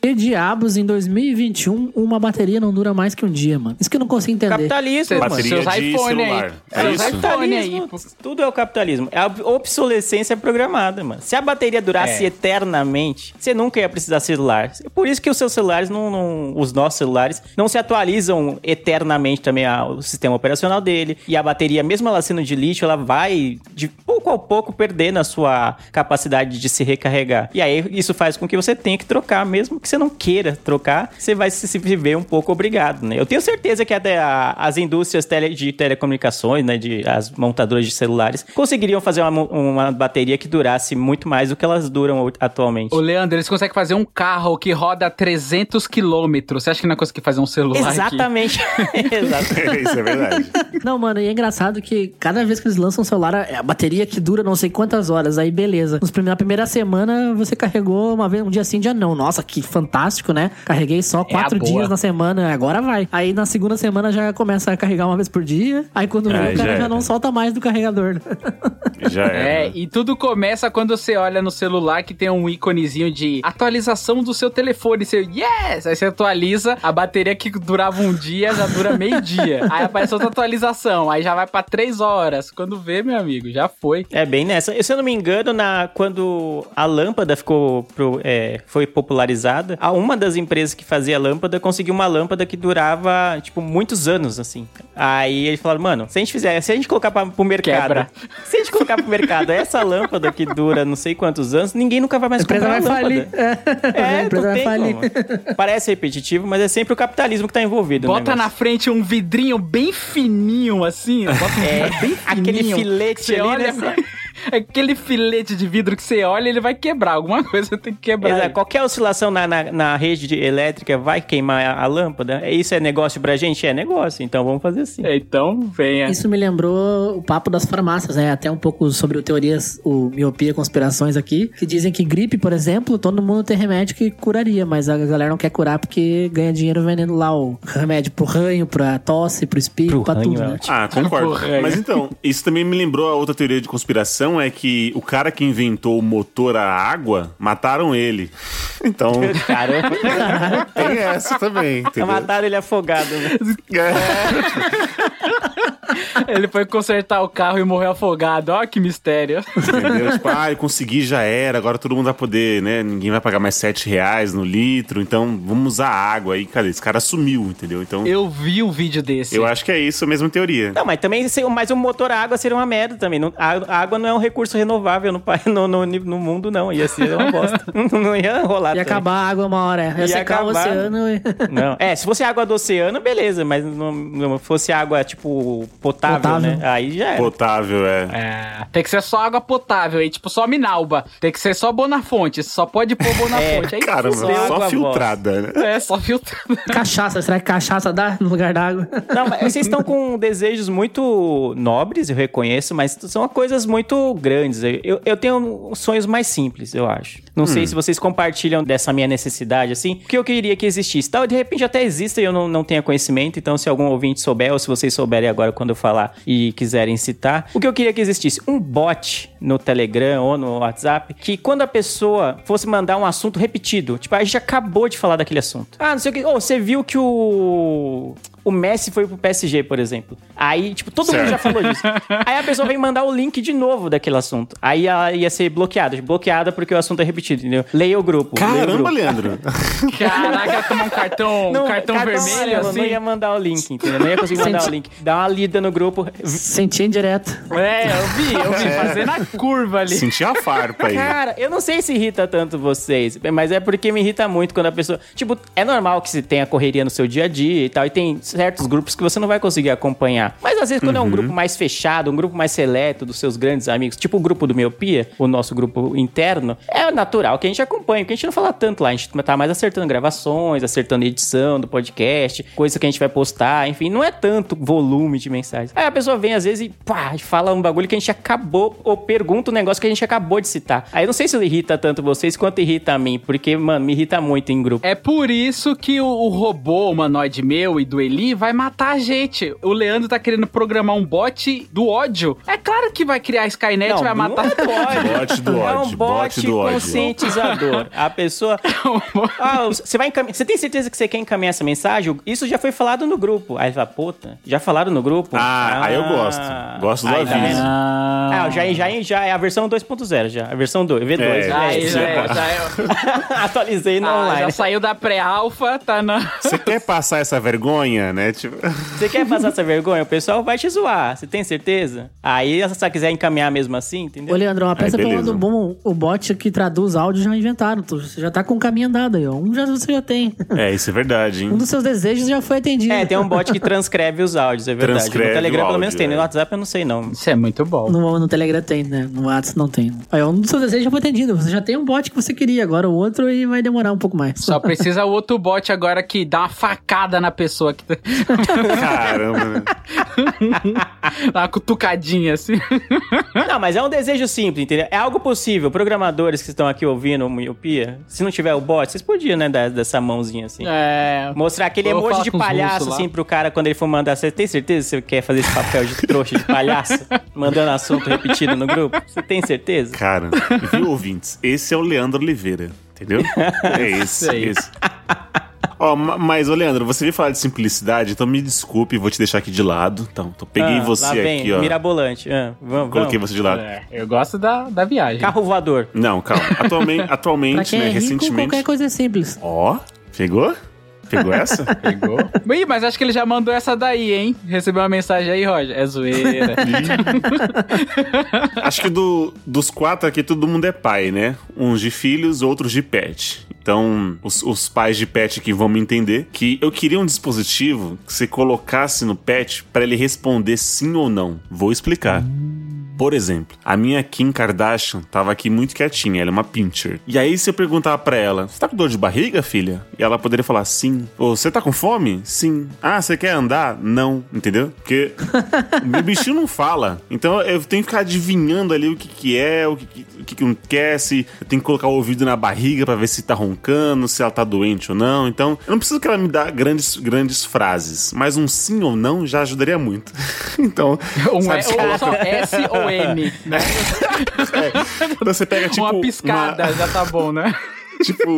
Que diabos, em 2021, uma bateria não dura mais que um dia, mano? Isso que eu não consigo entender. Capitalismo, mano. Bateria seus de iPhone celular. aí. É Seus isso? iPhone Capitalismo, aí. pô. tudo é o capitalismo. É a obsolescência programada, mano. Se a bateria durasse É. eternamente, você nunca ia precisar de celular. Por isso que os seus celulares, não, não- os nossos celulares, não se atualizam eternamente também o sistema operacional dele. E a bateria, mesmo ela sendo de lítio, ela vai de pouco a pouco perdendo a sua capacidade de se recarregar. E aí isso faz com que você tenha que trocar, mesmo que você não queira trocar, você vai se se ver um pouco obrigado, né? Eu tenho certeza que até a- as indústrias tele- de telecomunicações, né, de as montadoras de celulares, conseguiriam fazer uma, uma bateria que durasse muito mais do que elas duram atualmente. Ô, Leandro, eles conseguem fazer um carro que roda 300 quilômetros. Você acha que não é conseguir fazer um celular aqui? Exatamente. [LAUGHS] [LAUGHS] Exato. Isso é verdade. Não, mano, e é engraçado que cada vez que eles lançam um celular, é a bateria que dura não sei quantas horas. Aí, beleza. Nos prime- Na primeira semana, você carregou uma vez, um dia sim, um dia não. Nossa, que fantástico, né? Carreguei só quatro É dias na semana, agora vai. Aí na segunda semana já começa a carregar uma vez por dia. Aí quando vê, Aí o cara já já, não solta mais do carregador. [LAUGHS] Já é. É, e tudo começa quando você olha no celular que tem um íconezinho de atualização do seu telefone. Você, yes! Aí você atualiza, a bateria que durava um dia já dura meio dia. Aí aparece outra atualização, aí já vai pra três horas. Quando vê, meu amigo, já foi. É bem nessa. Se eu não me engano, na, quando a lâmpada ficou pro- é, foi popularizada, a uma das empresas que fazia lâmpada conseguiu uma lâmpada que durava, tipo, muitos anos, assim. Aí eles falaram, mano, se a gente fizer, se a gente colocar pra, pro mercado, Quebra. se a gente colocar pro mercado essa lâmpada que dura não sei quantos anos, ninguém nunca vai mais A empresa comprar vai a lâmpada. falir. É, a empresa não vai tem falir. como. Parece repetitivo, mas é sempre o capitalismo que tá envolvido. no Bota na frente um vidrinho bem fininho, assim. Bota um É, bem aquele fininho. filete Você ali, olha, né? Aquele filete de vidro que você olha, ele vai quebrar. Alguma [LAUGHS] coisa tem que quebrar. Exato. Qualquer oscilação na, na, na rede de- elétrica vai queimar a, a lâmpada. É, Isso é negócio pra gente? É negócio. Então vamos fazer assim. É, Então, venha. Isso me lembrou o papo das farmácias, né? Até um pouco sobre o teorias, o miopia, conspirações aqui, que dizem que gripe, por exemplo, todo mundo tem remédio que curaria, mas a galera não quer curar porque ganha dinheiro vendendo lá o remédio pro ranho, pra tosse, pro espirro, Pro pra ranho, tudo, é né? Ah, concordo. Mas então, isso também me lembrou a outra teoria de conspiração, é que o cara que inventou o motor a água, mataram ele. Então, Caramba. [LAUGHS] tem essa também, entendeu? Mataram ele afogado. Né? [LAUGHS] Ele foi consertar o carro e morreu afogado. Ó, que mistério. Entendeu? Tipo, ah, eu consegui, já era, agora todo mundo vai poder, né? Ninguém vai pagar mais 7 reais no litro, então vamos usar água. Aí, cadê? Esse cara sumiu, entendeu? Então, eu, Eu vi um vídeo desse. acho que é isso a mesma teoria. Não, mas também, mas o motor a água seria uma merda também. A água não é um recurso renovável [LAUGHS] no, no, no, no mundo, não. Ia ser uma bosta. [LAUGHS] Não, ia rolar. Ia também. acabar a água uma hora, ia, Ia secar o acabar. oceano e... Não. É, se fosse água do oceano, beleza, mas não, não fosse água tipo potável potável, né? Aí já é. Potável, é. É, tem que ser só água potável aí, tipo só Minalba. Tem que ser só Bonafonte, só pode pôr [LAUGHS] Bonafonte. aí Caramba, fudeu, só água filtrada, né? É, só filtrado. [LAUGHS] Cachaça, será que cachaça dá no lugar d'água? [LAUGHS] Não, mas vocês estão com desejos muito nobres, eu reconheço, mas são coisas muito grandes. Eu, eu, tenho sonhos mais simples, eu acho. Não sei se vocês compartilham dessa minha necessidade, assim, o que eu queria que existisse. Tal, de repente até exista e eu não, não tenha conhecimento, então se algum ouvinte souber, ou se vocês souberem agora quando eu falar e quiserem citar, o que eu queria que existisse? Um bot no Telegram ou no WhatsApp, que quando a pessoa fosse mandar um assunto repetido, tipo, a gente acabou de falar daquele assunto. Ah, não sei o que. Oh, você viu que o. O Messi foi pro PSG, por exemplo. Aí, tipo, todo mundo Certo. já falou disso. [LAUGHS] Aí a pessoa vem mandar o link de novo daquele assunto. Aí ela ia ser bloqueada. Bloqueada porque o assunto é repetido, entendeu? Leia o grupo. leia o Caramba, grupo. Leandro. [LAUGHS] Caraca, tomar um cartão, um cartão, vermelho amarelo, assim. Não ia mandar o link, entendeu? Não ia conseguir mandar o Senti- link. Dá uma lida no grupo. Sentia indireto. É, eu vi, eu vi, fazendo a curva ali. Senti a farpa aí. Cara, eu não sei se irrita tanto vocês, mas é porque me irrita muito quando a pessoa. Tipo, é normal que se tenha correria no seu dia a dia e tal, e tem certos grupos que você não vai conseguir acompanhar. Mas às vezes, quando é um grupo mais fechado, um grupo mais seleto dos seus grandes amigos, tipo o grupo do Miopia, o nosso grupo interno, é natural que a gente acompanhe, porque a gente não fala tanto lá, a gente tá mais acertando gravações, acertando edição do podcast, coisa que a gente vai postar, enfim, não é tanto volume de mensagens. Aí a pessoa vem às vezes e pá, fala um bagulho que a gente acabou, ou pergunta um negócio que a gente acabou de citar. Aí eu não sei se irrita tanto vocês quanto irrita a mim, porque, mano, me irrita muito em grupo. É por isso que o, o robô humanoide meu e do Eli vai matar a gente. O Leandro tá querendo programar um bot do ódio. É claro que vai criar a Skynet, vai matar. [LAUGHS] Não pode. Bot do É um ódio, bot, bot do ódio. conscientizador. A pessoa. [LAUGHS] Ah, você vai encaminhar. Você tem certeza que você quer encaminhar essa mensagem? Isso já foi falado no grupo. Aí ele fala, puta, já falaram no grupo? Ah, aí eu gosto. Gosto do Aí, tá aviso. vendo? Ah, Ah, já, já, já é a versão 2.0 já. A versão 2, V2. É. já, né? já, Já- já, Atualizei no ah, já online. saiu da pré-alfa, tá na. Você quer passar essa vergonha, né? Tipo, [LAUGHS] Você quer passar essa vergonha? O pessoal vai te zoar. Você tem certeza? Aí, se você quiser encaminhar mesmo assim, entendeu? Ô, Leandro, uma peça Aí, pra beleza. do bom, o bot que traduz áudio já inventaram. Você já tá com o caminho andado aí, ó. Um já você já tem. é, isso é verdade, Um hein? dos seus desejos já foi atendido. É, tem um bot que transcreve os áudios, é verdade. Transcreve no Telegram o pelo menos áudio, tem, no é. WhatsApp eu não sei não. Isso é muito bom. No, no Telegram tem, né? No WhatsApp não tem. Aí, um dos seus desejos já foi atendido. Você já tem um bot que você queria, agora o outro e vai demorar um pouco mais. Só [LAUGHS] precisa o outro bot agora que dá uma facada na pessoa que tá- Caramba, né? [LAUGHS] uma cutucadinha assim. Não, mas é um desejo simples, entendeu? É algo possível. Programadores que estão aqui ouvindo o Miopia, se não tiver o bot, vocês podiam, né, dar dessa mãozinha assim. É. Mostrar aquele Vou emoji de palhaço, assim, pro cara quando ele for mandar. Você tem certeza que você quer fazer esse papel de trouxa de palhaço? [LAUGHS] mandando assunto repetido no grupo? Você tem certeza? Cara, viu, ouvintes? Esse é o Leandro Oliveira, entendeu? [LAUGHS] É esse, Isso aí. esse. Ó, ma- mas, ô Leandro, você veio falar de simplicidade, então me desculpe, vou te deixar aqui de lado. Então, tô, peguei Ah, você lá vem, aqui, ó. Mirabolante. Ah, vamos, Coloquei vamos. você de lado. É, eu gosto da, da viagem. Carro voador. Não, calma. [LAUGHS] Atualmente, Pra atualmente quem né, é rico, recentemente. qualquer coisa é simples. Ó, pegou? Pegou essa? [LAUGHS] Pegou? Ih, mas acho que ele já mandou essa daí, hein? Recebeu uma mensagem aí, Roger. É zoeira. [LAUGHS] Acho que do, dos quatro aqui todo mundo é pai, né? Uns de filhos, outros de pet. Então, os, os pais de pet aqui vão me entender que eu queria um dispositivo que você colocasse no pet para ele responder sim ou não. Vou explicar. Por exemplo, a minha Kim Kardashian tava aqui muito quietinha, ela é uma pincher. E aí, se eu perguntava pra ela, você tá com dor de barriga, filha? E ela poderia falar sim. Ou você tá com fome? Sim. Ah, você quer andar? Não. Entendeu? Porque [LAUGHS] o meu bichinho não fala. Então eu tenho que ficar adivinhando ali o que que é, o que que, o que que não quer, se eu tenho que colocar o ouvido na barriga pra ver se tá roncando, se ela tá doente ou não. Então, eu não preciso que ela me dê grandes, grandes frases, mas um sim ou não já ajudaria muito. [LAUGHS] então, Um sabe, é, ou só S ou M. Né? então você pega tipo uma piscada, já tá bom, né? Tipo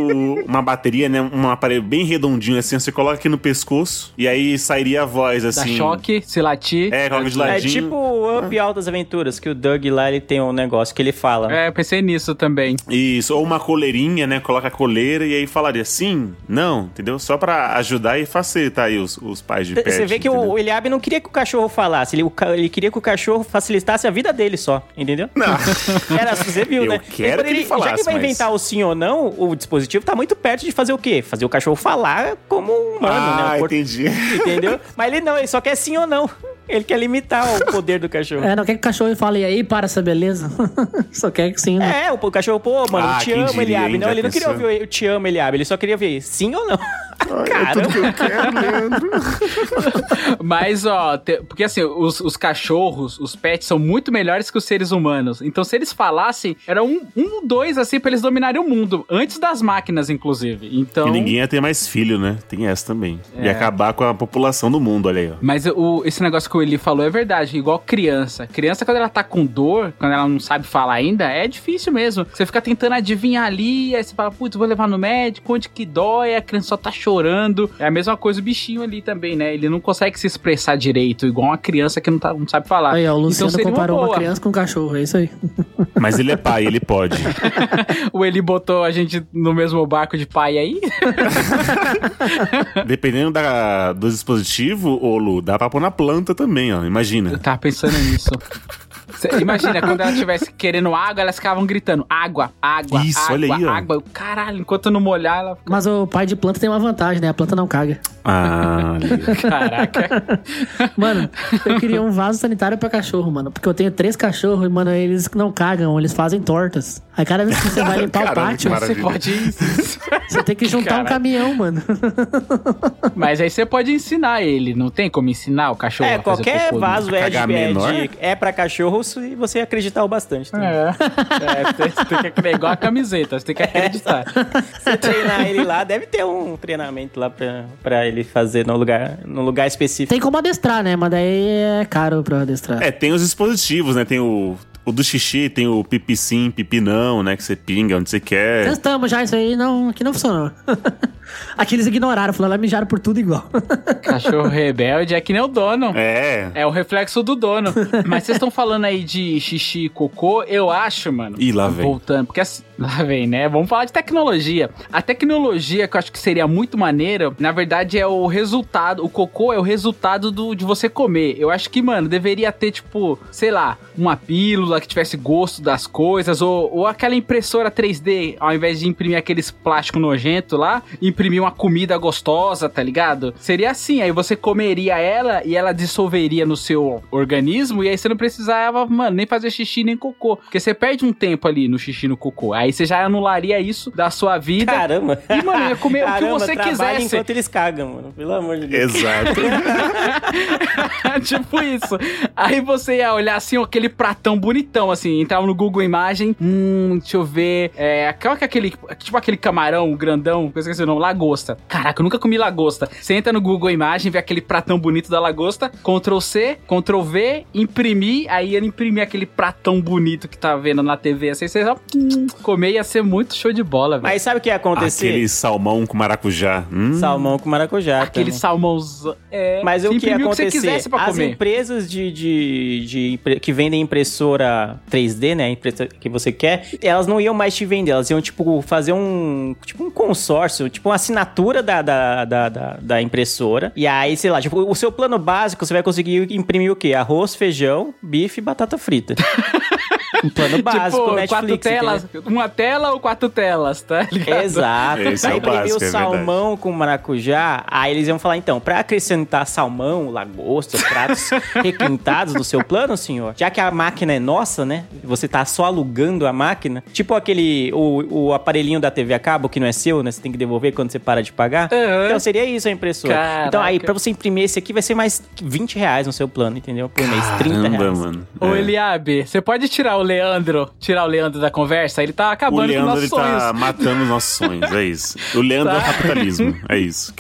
uma bateria, né? Um aparelho bem redondinho assim, você coloca aqui no pescoço e aí sairia a voz Dá assim. choque, se latir. É, coloca de É ladinho. tipo o Up Altas Aventuras, que o Doug lá ele tem um negócio que ele fala. É, eu pensei nisso também. Isso, ou uma coleirinha, né? Coloca a coleira e aí falaria sim, não, entendeu? Só pra ajudar e facilitar aí os, os pais de pet. Você vê que entendeu? o Eliabe não queria que o cachorro falasse, ele, ele queria que o cachorro facilitasse a vida dele só, entendeu? Não. Era, você viu, [LAUGHS] Eu né? quero que ele Já falasse, que vai mas- inventar o sim ou não, o, o dispositivo tá muito perto de fazer o quê? Fazer o cachorro falar como um humano, ah, né? Por- entendi. Entendeu? [LAUGHS] Mas ele não, ele só quer sim ou não. Ele quer limitar o poder do cachorro. É, não quer que o cachorro fale, e aí, para essa beleza? [LAUGHS] Só quer que sim, né? É, o, o cachorro, pô, mano, Ah, eu te amo, ele abre. Não, ele não queria ouvir o eu te amo, ele abre. Ele só queria ver sim ou não. [LAUGHS] É tudo que eu quero, Leandro. [LAUGHS] Mas, ó, te- porque assim, os, os cachorros, os pets são muito melhores que os seres humanos. Então, se eles falassem, era um, um dois, assim, pra eles dominarem o mundo. Antes das máquinas, inclusive. Então. E ninguém ia ter mais filho, né? Tem essa também. É. Ia acabar com a população do mundo, olha aí, ó. Mas o, esse negócio que o Eli falou é verdade, igual criança. Criança, quando ela tá com dor, quando ela não sabe falar ainda, é difícil mesmo. Você fica tentando adivinhar ali, aí você fala, putz, vou levar no médico, onde que dói, a criança só tá chorando. É a mesma coisa o bichinho ali também, né? Ele não consegue se expressar direito, igual uma criança que não, tá, não sabe falar. Aí, ó, o Luciano seria uma comparou uma, boa. criança com um cachorro, é isso aí. [LAUGHS] Mas ele é pai, ele pode. [LAUGHS] O Eli botou a gente no mesmo barco de pai aí. [LAUGHS] Dependendo da, do dispositivo, ô Lu, dá pra pôr na planta também, ó. Eu Imagina. tava pensando nisso. [LAUGHS] Cê imagina, quando ela estivesse querendo água, elas ficavam gritando: água, água, Isso, água, olha aí, ó. água. Caralho, enquanto não molhar, ela fica. Mas o pai de planta tem uma vantagem, né? A planta não caga. Ah. [LAUGHS] Caraca. [LAUGHS] Mano, eu queria um vaso sanitário pra cachorro, mano. Porque eu tenho três cachorros e, mano, eles não cagam, eles fazem tortas. Aí cada vez que você vai limpar Caramba, o pátio, Você pode. você tem que juntar um caminhão, mano. [LAUGHS] Mas aí você pode ensinar ele. Não tem como ensinar o cachorro É, a fazer qualquer cocô, né? vaso é, de, é, de- é pra cachorro se você acreditar o bastante. Tá? É. é tem, você tem que acreditar. igual a camiseta, você tem que acreditar. [LAUGHS] Você treinar ele lá, deve ter um treinamento lá pra, pra ele fazer no lugar, no lugar específico. Tem como adestrar, né? Mas daí é caro pra adestrar. É, tem os dispositivos, né? Tem o, o do xixi, tem o pipi sim, pipi não, né? Que você pinga onde você quer. Testamos já isso aí, não, que não funcionou. [LAUGHS] Aqui eles ignoraram, falaram, lá mijaram por tudo igual. [LAUGHS] Cachorro rebelde é que nem o dono. É. É o reflexo do dono. Mas vocês estão falando aí de xixi e cocô, eu acho, mano. Ih, lá vem. Voltando, porque assim, lá vem, né? Vamos falar de tecnologia. A tecnologia que eu acho que seria muito maneira, na verdade, é o resultado. O cocô é o resultado do, de você comer. Eu acho que, mano, deveria ter, tipo, sei lá, uma pílula que tivesse gosto das coisas, ou, ou aquela impressora 3D, ao invés de imprimir aqueles plástico nojento lá, imprimir uma comida gostosa, tá ligado? Seria assim, aí você comeria ela e ela dissolveria no seu organismo, e aí você não precisava, mano, nem fazer xixi nem cocô. Porque você perde um tempo ali no xixi e no cocô. Aí você já anularia isso da sua vida. Caramba. E, mano, ia comer o que Caramba, você quisesse. enquanto eles cagam, mano. Pelo amor de Deus. Exato. [LAUGHS] tipo isso. Aí você ia olhar assim, ó, aquele pratão bonitão, assim, entrava no Google Imagem, hum, deixa eu ver, é, qual que é aquele, tipo aquele camarão grandão, que eu esqueci o nome, lagosta. Caraca, eu nunca comi lagosta. Você entra no Google Imagem, vê aquele pratão bonito da lagosta, Ctrl C, Ctrl V, imprimir, aí ele imprimir aquele pratão bonito que tá vendo na TV, assim, você só hum, comer ia ser muito show de bola, velho. Mas sabe o que ia acontecer? Aquele salmão com maracujá. Hum. Salmão com maracujá. Aquele também. salmãozão. É, Mas o que ia acontecer? que você quisesse pra As comer. empresas de, de, de que vendem impressora 3D, né? a impressora que você quer, elas não iam mais te vender. Elas iam, tipo, fazer um. Tipo, um consórcio, tipo, uma assinatura da, da, da, da, impressora. E aí, sei lá, tipo, o seu plano básico você vai conseguir imprimir o quê? Arroz, feijão, bife e batata frita. [LAUGHS] um plano básico, tipo, Netflix. quatro telas, entendeu? uma tela ou quatro telas, tá ligado? Exato. Esse é aí o imprimir básico, o é salmão com maracujá, aí eles iam falar, então, pra acrescentar salmão, lagosta, pratos [LAUGHS] requintados do seu plano, senhor, já que a máquina é nossa, né? Você tá só alugando a máquina, tipo aquele, o, o aparelhinho da TV a cabo que não é seu, né? Você tem que devolver quando você para de pagar. Aham. Então seria isso a impressora. Caraca. Então aí, pra você imprimir esse aqui, vai ser mais 20 reais no seu plano, entendeu? Por mês, 30 Caramba, reais. mano. Ô, É. Eliabe, você pode tirar o Leandro, tirar o Leandro da conversa? Ele tá O acabando com Leandro, nossos ele sonhos. tá matando os nossos sonhos, é isso. O Leandro é o Tá. capitalismo, é isso.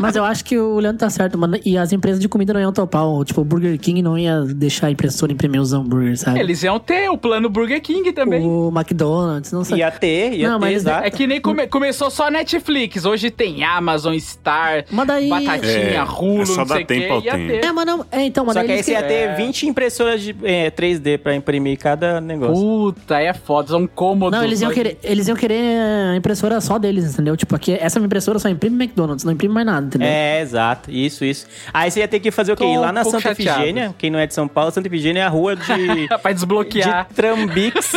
Mas eu acho que o Leandro tá certo, mano. E as empresas de comida não iam topar. o- Tipo, o Burger King não ia deixar a impressora imprimir os hambúrgueres, sabe? Eles iam ter o plano Burger King também. O McDonald's, não sei. Ia ter, ia Não, ter, mas exato. É que nem come- começou só Netflix, hoje tem Amazon, Star, Mas daí- Batatinha, É, Hulu, é só não dar sei o tempo quê. ao ia tempo. ter. É, mas não. É, então, mas Só daí que aí você ia que- ter 20 impressoras de, é, 3D pra imprimir cada negócio. Puta, aí é foda, são cômodos. Não, eles iam, Mas- querer, eles iam querer a impressora só deles, entendeu? Tipo, aqui, essa impressora só imprime McDonald's, não imprime mais nada, entendeu? É, exato. Isso, isso. Aí você ia ter que fazer o quê? Tô Ir lá um na pouco Santa chateado. Efigênia, quem não é de São Paulo, Santa Efigênia é a rua de... [LAUGHS] pra desbloquear. de Trambix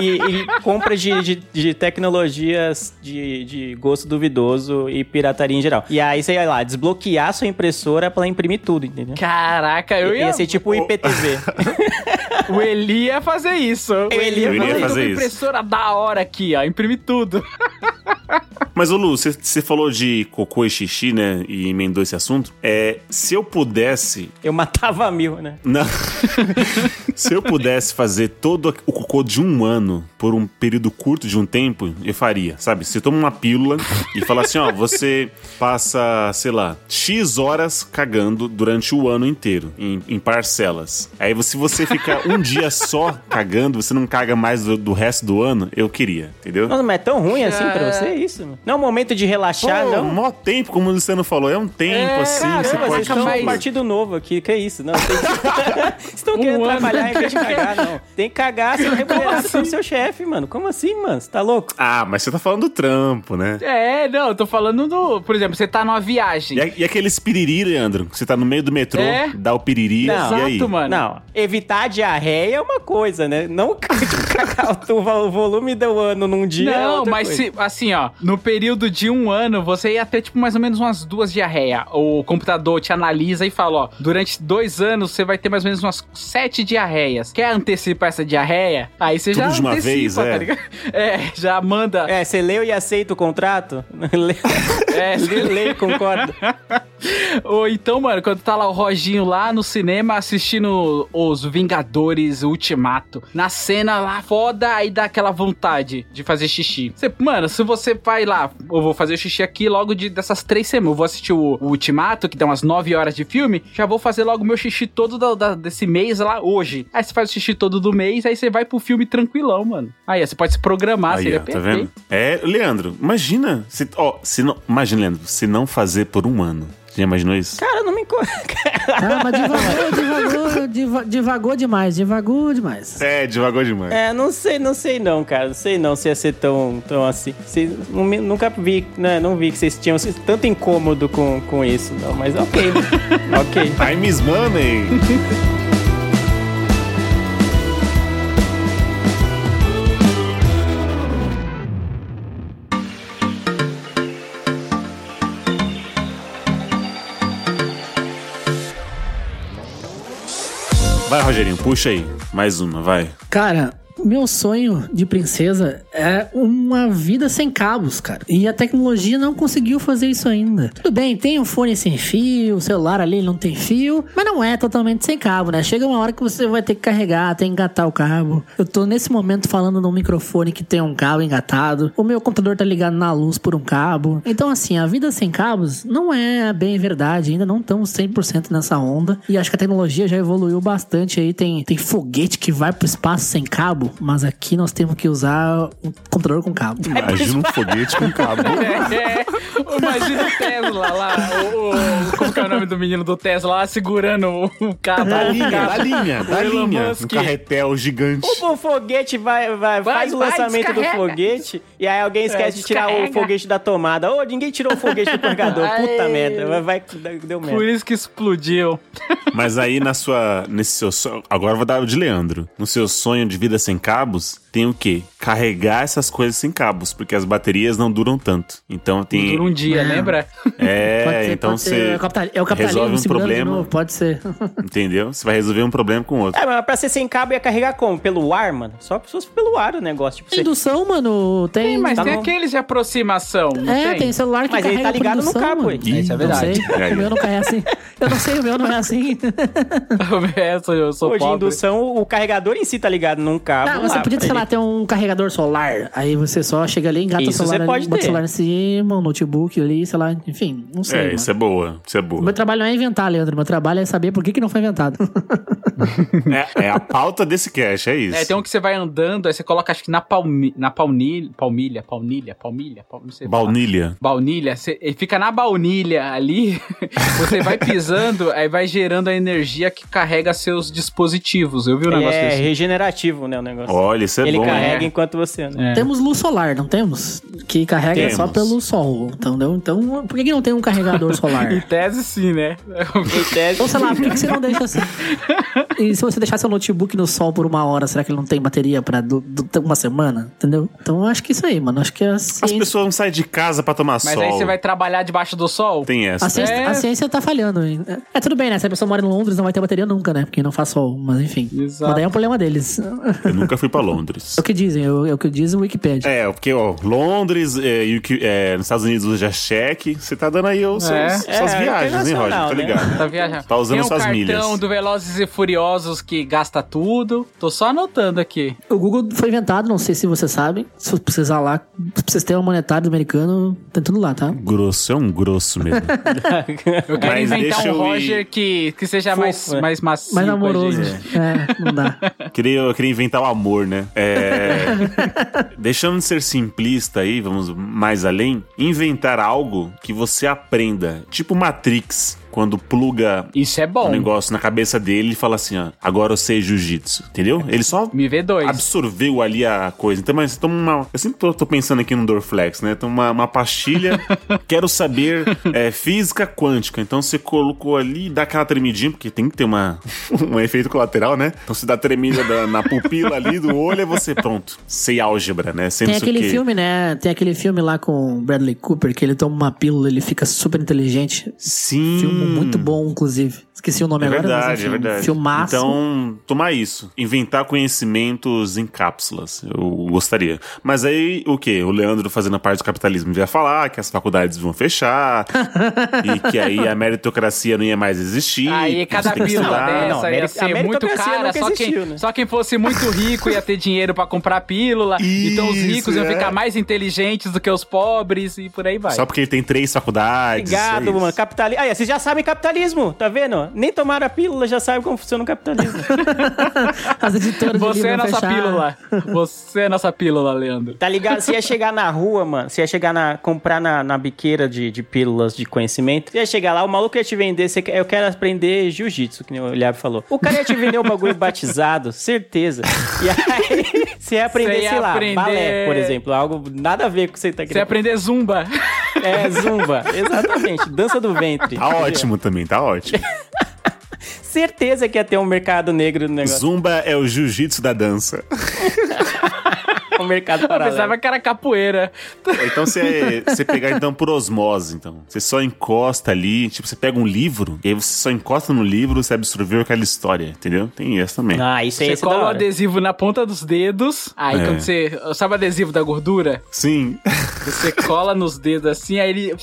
e, e compra de, de, de tecnologias de, de gosto duvidoso e pirataria em geral. E aí você ia lá, desbloquear sua impressora pra ela imprimir tudo, entendeu? Caraca, eu ia. Ia ser tipo o IPTV. [LAUGHS] O Eli ia fazer isso. O Eli ia Eu iria "Mano, tô fazer isso. impressora da hora aqui, ó. Imprime tudo. Mas, ô Lu, você- falou de cocô e xixi, né? E emendou esse assunto. É, se eu pudesse Eu matava mil, né? Não. [LAUGHS] Se eu pudesse fazer todo o cocô de um ano por um período curto de um tempo, eu faria, sabe? Você toma uma pílula e fala assim, ó, você passa, sei lá, X horas cagando durante o ano inteiro, em, em parcelas. Aí se você fica um dia só cagando, você não caga mais do, do resto do ano, eu queria, entendeu? Nossa, mas é tão ruim assim pra É. você isso? mano? Não é um momento de relaxar, Pô, não? mó tempo, como o Luciano falou, é um tempo É, assim, Caramba, você vocês pode... estão mais- um partido novo aqui, que é isso? Não, tem que... [LAUGHS] Vocês estão querendo Um ano. trabalhar em vez de cagar, não. Tem que cagar sendo remunerado pelo seu chefe, mano. Como assim, mano? Você tá louco? Ah, mas você tá falando do trampo, né? É, não, eu tô falando do. Por exemplo, você tá numa viagem. E, a- e aqueles piriri, Leandro? Você tá no meio do metrô, É. dá o piriri, Não. e aí? Exato, mano. Não, evitar a diarreia é uma coisa, né? Não [LAUGHS] cagar o o volume do ano num dia é Não, outra mas coisa. se, assim, ó, no período de um ano, você ia ter, tipo, mais ou menos umas duas diarreia. O computador te analisa e fala, ó, durante dois anos você vai ter mais ou menos umas sete diarreias. Quer antecipar essa diarreia? Aí você Tudo já de uma antecipa, vez, tá é. ligado? [LAUGHS] É, já manda... É, você leu e aceita o contrato? [LAUGHS] Lê, É, [LAUGHS] lê, lê e concorda. Ou então, mano, quando tá lá o Roginho lá no cinema assistindo os Vingadores Ultimato, na cena lá foda, aí dá aquela vontade de fazer xixi. Você- mano, se você vai lá, eu vou fazer xixi aqui logo de, dessas três semanas, eu vou assistir o, o Ultimato, que dá umas nove horas de filme, já vou fazer logo meu xixi todo da- da- desse mês lá hoje. Aí você faz o xixi todo do mês, aí você vai pro filme tranquilão, mano. Aí você pode se programar, Aí, seria ó, tá perfeito. vendo? É, Leandro, imagina. Se, ó, se não, imagina, Leandro, se não fazer por um ano. Já imaginou isso? Cara, não me... enco- [LAUGHS] Ah, mas devagou, devagou, devagou demais, devagou demais. É, devagar demais. É, não sei, não sei não, cara. Não sei não se ia ser tão, tão assim. Me- nunca vi, né? Não vi que vocês tinham tanto incômodo com, com isso, não. Mas ok, [LAUGHS] ok. Time is money. Vai, Rogerinho, puxa aí. Mais uma, vai. Cara, meu sonho de princesa é uma vida sem cabos, cara. E a tecnologia não conseguiu fazer isso ainda. Tudo bem, tem um fone sem fio, o celular ali não tem fio, mas não é totalmente sem cabo, né? Chega uma hora que você vai ter que carregar, tem que engatar o cabo. Eu tô nesse momento falando num microfone que tem um cabo engatado. O meu computador tá ligado na luz por um cabo. Então, assim, a vida sem cabos não é bem verdade. Ainda não estamos 100% nessa onda. E acho que a tecnologia já evoluiu bastante aí. Tem, tem foguete que vai pro espaço sem cabo, mas aqui nós temos que usar um computador com cabo. Imagina um foguete com cabo. [LAUGHS] É, imagina o Tesla lá, o, o- como que é o nome do menino do Tesla lá, segurando o, o cabo. Da o linha, da linha, da O linha. Um carretel gigante. O foguete vai, vai, Vai, faz o vai, lançamento do descarrega. foguete e aí alguém esquece de tirar o foguete da tomada. Ô, ninguém tirou o foguete do [LAUGHS] carregador. Puta Ai. merda. Vai, vai, deu merda. Por isso que explodiu. [LAUGHS] Mas aí na sua. Nesse seu sonho. Agora eu vou dar o de Leandro. No seu sonho de vida sem cabos, tem o quê? Carregar essas coisas sem cabos, porque as baterias não duram tanto. Então tem. Por um dia, Não. lembra? É, [LAUGHS] Pode ser, então pode ser. você. É o capital- é o capitalismo resolve um problema. novo, pode ser. [LAUGHS] Entendeu? Você vai resolver um problema com o outro. É, mas pra ser sem cabo ia carregar como? Pelo ar, mano? Só se fosse pelo ar o negócio. Tipo, você... Indução, mano, tem. Tem, mas Tá tem bom. aqueles de aproximação, é, tem? tem celular que Mas ele carrega tá ligado por no indução, cabo, mano. ué. Isso é Não verdade. [LAUGHS] O meu não é assim. Eu não sei, o meu não é assim. eu sou, eu sou de pobre. indução, o carregador em si tá ligado num cabo. Não, você lá podia, sei ele. lá, ter um carregador solar. Aí você só chega ali, engata Isso o celular você ali, pode bota o celular em cima, um notebook ali, sei lá, enfim, não sei. É, mano. isso é boa. Isso é O boa. meu trabalho não é inventar, Leandro. Meu trabalho é saber por que, que não foi inventado. [LAUGHS] É, é a pauta desse cast, é isso. É, tem um que você vai andando, aí você coloca, acho que na, palmi, na palmilha, palmilha, palmilha, palmilha, pal- não sei falar. Baunilha. Baunilha, você, ele fica na baunilha ali, [LAUGHS] você vai pisando, aí vai gerando a energia que carrega seus dispositivos. Eu vi um Ele negócio é desse. regenerativo, né, o negócio. Olha, isso é Ele bom. carrega né? enquanto você anda. É. temos luz solar, não temos? Que carrega Temos. só pelo sol, entendeu? Então, por que, que não tem um carregador solar? [LAUGHS] Em tese, sim, né? Em tese, Ou sei lá, por que, que você não deixa assim? E se você deixar seu notebook no sol por uma hora, será que ele não tem bateria pra du- du- uma semana? Entendeu? Então eu acho que isso aí, mano. Acho que a As ciência, pessoas não saem de casa pra tomar Mas sol. aí você vai trabalhar debaixo do sol? Tem essa. a, ciência, É. a ciência tá falhando. hein? É, tudo bem, né? Se a pessoa mora em Londres, não vai ter bateria nunca, né? Porque não faz sol. Mas enfim. Exato. Mas daí é um problema deles. Eu nunca fui pra Londres. É o que dizem, é o é o que diz o Wikipedia. É, porque, ó, Londres, é, e o que- é, nos Estados Unidos usa cheque. Você tá dando aí os seus, É. suas É, viagens, hein, Roger? Tá né? ligado? Tá viajando. Tá usando Tem um suas cartão milhas. do Velozes e Furiosos que gasta tudo. Tô só anotando aqui. O Google foi inventado, não sei se vocês sabem. Se você precisar lá, se vocês têm um monetário americano, tem tudo lá, tá? Grosso, é um grosso mesmo. [LAUGHS] Eu quero Mas inventar deixa um eu ir- Roger que, que seja Fofo, mais, é. mais macio. Mais amoroso. É, não dá. queria, eu queria inventar o amor, né? É, [LAUGHS] deixando de ser simplista aí, vamos mais além, inventar algo que você aprenda. Tipo Matrix, quando pluga Isso é um bom. negócio na cabeça dele e fala assim, ó, agora eu sei jiu-jitsu, entendeu? Ele só Me vê dois. absorveu ali a coisa. Então, mas toma uma. Eu sempre tô, tô pensando aqui no Dorflex, né? Toma uma, uma pastilha. [LAUGHS] quero saber é, física quântica. Então você colocou ali, dá aquela tremidinha, porque tem que ter uma, [LAUGHS] um efeito colateral, né? Então você dá tremida da- na pupila ali do olho, é você pronto. Sei álgebra, né? Sem Tem aquele filme, né? Tem aquele filme lá com o Bradley Cooper, que ele toma uma pílula, ele fica super inteligente. Sim. Filme muito bom, inclusive. Esqueci o nome É agora, verdade, mas enfim, é verdade. Filmaço. Então, tomar isso. Inventar conhecimentos em cápsulas. Eu gostaria. Mas aí, o quê? O Leandro fazendo a parte do capitalismo ia falar que as faculdades vão fechar [LAUGHS] e que aí a meritocracia não ia mais existir. Aí cada você pílula dessa Não, ia ser muito cara, só, existiu, quem, né? só quem fosse muito rico ia ter dinheiro pra comprar pílula, então os Isso, ricos iam é. ficar mais inteligentes do que os pobres e por aí vai. Só porque ele tem três faculdades. Obrigado, é isso. mano. Capitalismo. Aí, vocês já sabem capitalismo, tá vendo? Nem tomaram a pílula, já sabem como funciona o capitalismo. [LAUGHS] As editoras de Você é nossa fechar. pílula. Você é nossa pílula, Leandro. Tá ligado? Você ia chegar na rua, mano. Você ia chegar na. comprar na, na biqueira de, de pílulas de conhecimento. Você ia chegar lá, o maluco ia te vender. Você, eu quero aprender jiu-jitsu, que nem o Liab falou. O cara ia te vender um bagulho batizado, certeza. E aí, você ia aprender, Você ia sei lá, aprender- balé, por exemplo. Algo nada a ver com o que você tá Você querendo. aprender zumba. É, zumba. Exatamente. Dança do ventre. Tá ótimo também, tá ótimo. [LAUGHS] Certeza que ia ter um mercado negro no negócio. Zumba é o jiu-jitsu da dança. [LAUGHS] Um mercado [LAUGHS] Eu paralelo. pensava que era capoeira. Então você, você pegar então por osmose, então. Você só encosta ali, tipo, você pega um livro, e aí você só encosta no livro, você absorveu aquela história, entendeu? Tem essa também. Ah, isso aí Você da cola o adesivo na ponta dos dedos. Aí É. quando você. Sabe o adesivo da gordura? Sim. Você cola nos dedos assim, aí ele.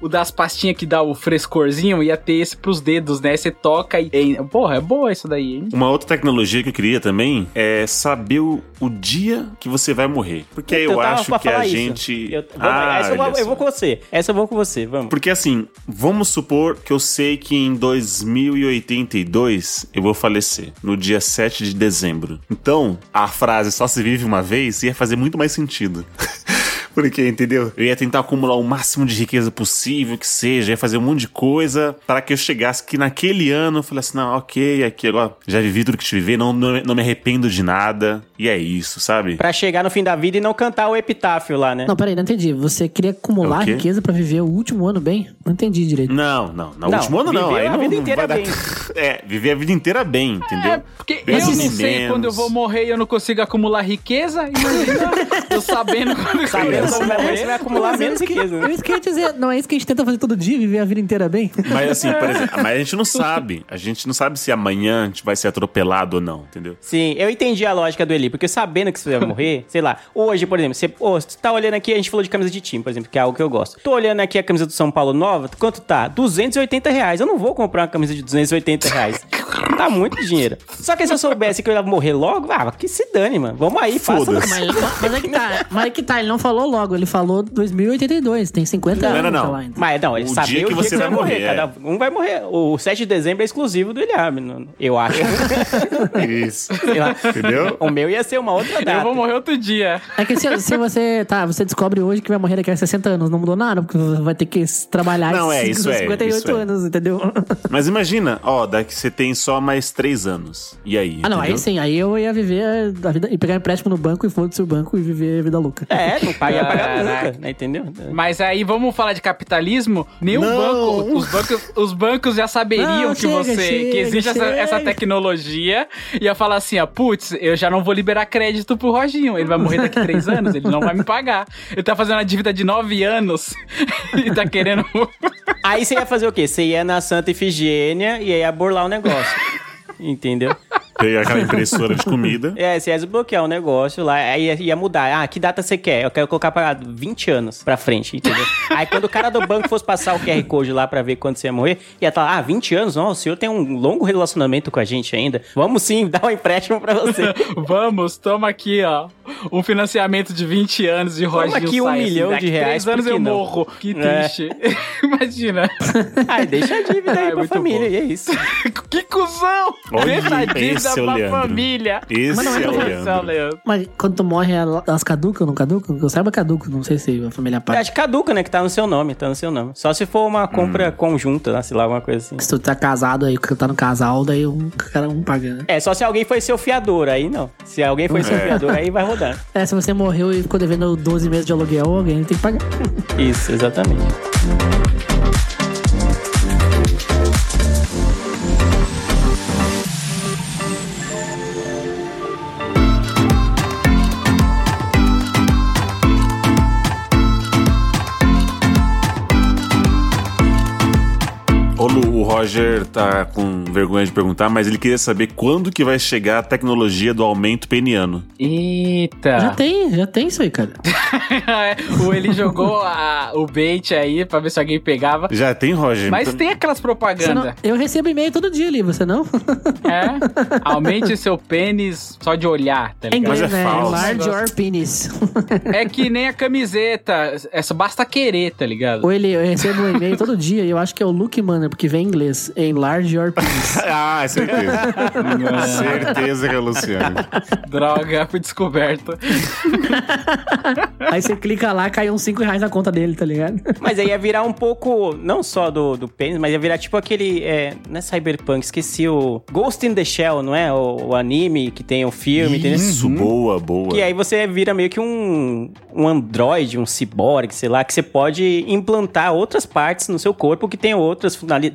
O das pastinhas que dá o frescorzinho ia ter esse pros dedos, né? Você toca e. e- Porra, é boa isso daí, hein? Uma outra tecnologia que eu queria também é saber o, o dia que você vai morrer. Porque aí eu, tava acho que a isso. gente. Eu, vamos, Ah, essa eu, vou, olha eu vou com você. Essa eu vou com você, vamos. Porque assim, vamos supor que eu sei que em 2082 eu vou falecer, no dia 7 de dezembro. Então, a frase só se vive uma vez ia fazer muito mais sentido. [LAUGHS] Porque, entendeu? Eu ia tentar acumular o máximo de riqueza possível, que seja, ia fazer um monte de coisa para que eu chegasse que naquele ano eu falasse, não, ok, aqui agora já vivi tudo que te viver, não, não, não me arrependo de nada. E é isso, sabe? Pra chegar no fim da vida e não cantar o epitáfio lá, né? Não, peraí, não entendi. Você queria acumular É riqueza pra viver o último ano bem? Não entendi direito. Não, não, no Não, último ano não. viver Aí a não, vida não inteira dar- bem. [LAUGHS] É, viver a vida inteira bem, entendeu? É, porque Bem eu não menos. sei quando eu vou morrer e eu não consigo acumular riqueza. Imagina [LAUGHS] eu sabendo quando eu Sabendo vou como é, você morrer. vai acumular Mas é menos riqueza. É isso que eu ia dizer. Não é isso que a gente tenta fazer todo dia, viver a vida inteira bem? Mas assim, por exemplo, mas a gente não sabe. A gente não sabe se amanhã a gente vai ser atropelado ou não, entendeu? Sim, eu entendi a lógica do Eli, porque sabendo que você vai morrer, [LAUGHS] sei lá, hoje, por exemplo, você, ô, você tá olhando aqui, a gente falou de camisa de time, por exemplo, que é algo que eu gosto. Tô olhando aqui a camisa do São Paulo nova, quanto tá? 280 reais. Eu não vou comprar uma camisa de 280 reais. [LAUGHS] Tá muito dinheiro. Só que se eu soubesse que eu ia morrer logo, ah, que se dane, mano. Vamos aí, passa. Foda-se. Mas, mas é que tá, mas é que tá, ele não falou logo, ele falou 2082, tem 50 Não, anos não, não. ainda. Mas não, ele O sabe dia o que dia você que vai morrer, é. Cada um vai morrer. O 7 de dezembro é exclusivo do não- eu acho. [LAUGHS] Isso. Sei lá. Entendeu? O meu ia ser uma outra data. [LAUGHS] Eu vou morrer outro dia. É que se, se você, tá, você descobre hoje que vai morrer daqui a 60 anos, não mudou nada, porque você vai ter que trabalhar Não, é, isso é, 58 isso é. anos, entendeu? Mas imagina, ó, daqui você tem só mais três anos. E aí? Ah, não, aí entendeu? sim, aí eu ia viver a vida, e pegar empréstimo no banco e foda-se o banco e viver a vida louca. É, não paga, ia pagar nunca, né, entendeu? Mas aí vamos falar de capitalismo? Nenhum Não. banco, os bancos, os bancos já saberiam Não, que chega, você chega, que existe essa, chega. essa tecnologia e ia falar assim, ó, putz, eu já não vou liberar crédito pro Roginho, ele vai morrer daqui três anos, ele não vai me pagar. Ele tá fazendo uma dívida de nove anos [LAUGHS] e tá querendo [LAUGHS] Aí você ia fazer o quê? Você ia na Santa Ifigênia e ia burlar o negócio. Entendeu? Tem aquela impressora de comida. É, você ia desbloquear o negócio lá, aí ia, ia mudar. Ah, que data você quer? Eu quero colocar pra 20 anos pra frente, entendeu? [LAUGHS] aí quando o cara do banco fosse passar o QR Code lá pra ver quando você ia morrer, ia estar lá, ah, 20 anos? Não, o senhor tem um longo relacionamento com a gente ainda. Vamos sim [LAUGHS] dar um empréstimo pra você. [LAUGHS] Vamos, toma aqui, ó. Um financiamento de 20 anos de Roginho aqui um milhão Daqui de reais, Três anos eu não? morro. Que É. triste. Imagina. Ai, deixa a dívida aí Ai, pra família, bom. e é isso. que cuzão! Olha, esse dívida é o Leandro. família. Esse Mas não é é pra o Leandro. Leandro. Mas quando tu morre, elas caducam ou não caducam? Eu saiba caduco, não sei se a família paga. acho que caduca, né? Que tá no seu nome, tá no seu nome. Só se for uma compra conjunta, né, sei lá, alguma coisa assim. Se tu tá casado aí, tá no casal, daí um cara um paga, né? É, só se alguém foi seu fiador, aí não. Se alguém foi seu É. fiador, aí vai rodar. [LAUGHS] É, se você morreu e ficou devendo 12 meses de aluguel, alguém tem que pagar. Isso, exatamente. Roger tá com vergonha de perguntar, mas ele queria saber quando que vai chegar a tecnologia do aumento peniano. Eita. Já tem, já tem isso aí, cara. [LAUGHS] o Eli jogou a- o bait aí pra ver se alguém pegava. Já tem, Roger? Mas Então- tem aquelas não- propagandas. eu recebo e-mail todo dia ali, você não? [LAUGHS] É. Aumente seu pênis só de olhar, tá É ligado? inglês, Mas é né? falso. Large your penis. É que nem a camiseta. É só basta querer, tá ligado? Ou ele, eu recebo um e-mail todo dia e eu acho que é o Luke Manner, porque vem em inglês. Enlarge your penis. [LAUGHS] Ah, certeza. [LAUGHS] certeza que é o Luciano. Droga, fui descoberto. aí você clica lá, cai uns 5 reais na conta dele, tá ligado? Mas aí ia virar um pouco, não só do, do pênis, mas ia virar tipo aquele. É, não é Cyberpunk, esqueci o. Ghost in the Shell, não é? O, o anime que tem o filme, entendeu? Isso, boa, boa. Que aí você vira meio que um, um androide, um ciborgue, sei lá, que você pode implantar outras partes no seu corpo que tenham outras finali-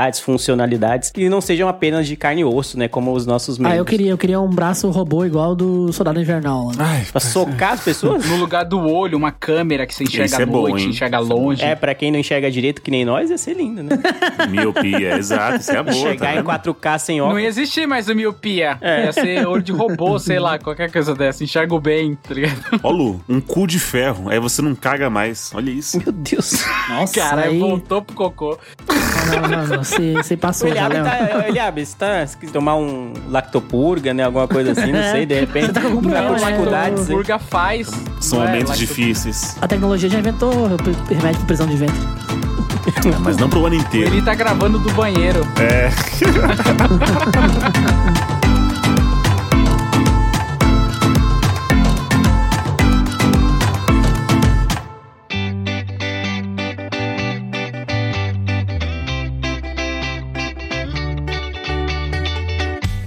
finalidades, funcionalidades, que não sejam apenas de carne e osso, né? Como os nossos membros. Ah, eu queria, eu queria um braço robô igual do Soldado Invernal. Né? Ai, Pra socar as pessoas? No lugar do olho, uma câmera que você enxerga Isso é bom, noite, hein? enxerga longe. É, pra quem não enxerga direito, que nem nós, ia ser lindo, né? [LAUGHS] miopia, exato. Isso é a boa, Chegar tá em vendo? 4K sem Não óculos. ia existir mais o miopia. É. Ia ser olho de robô, sei lá, qualquer coisa dessa. Enxergo bem, tá ligado? Ó, Lu, um cu de ferro. Aí você não caga mais. Olha isso. Meu Deus. Nossa, Cara, aí... voltou pro cocô. Não, não, não, você, você O passou, já, Eliabe tá, Eliabe, você tá, se quiser tomar um lactopurga, né? Alguma coisa assim, não sei, de repente. Você tá com tá problema, com né? O hein? Burga faz. São é, momentos lacto- difíceis. A tecnologia já inventou remédio pra prisão de ventre. [LAUGHS] Mas não pro ano inteiro. Ele tá gravando do banheiro. É. [LAUGHS]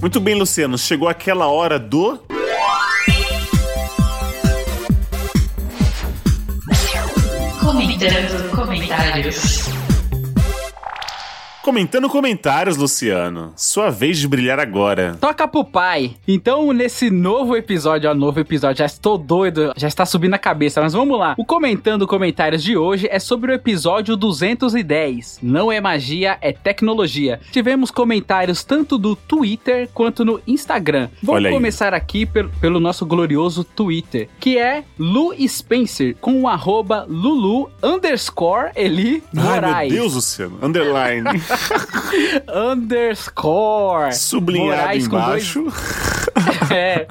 Muito bem, Luciano. Chegou aquela hora do. Comentando comentários. Comentando comentários, Luciano. Sua vez de brilhar agora. Toca pro pai. Então, nesse novo episódio, ó, novo episódio, já estou doido, já está subindo a cabeça, mas vamos lá. O Comentando Comentários de hoje é sobre o episódio 210. Não é magia, é tecnologia. Tivemos comentários tanto do Twitter quanto no Instagram. Vamos começar aqui pelo, pelo nosso glorioso Twitter, que é Lu Spencer, com o arroba Lulu underscore Eli Ai, Moraes. meu Deus, Luciano. Underline. [LAUGHS] [LAUGHS] Underscore. Sublinhado Moraes com dois- embaixo. [LAUGHS] É.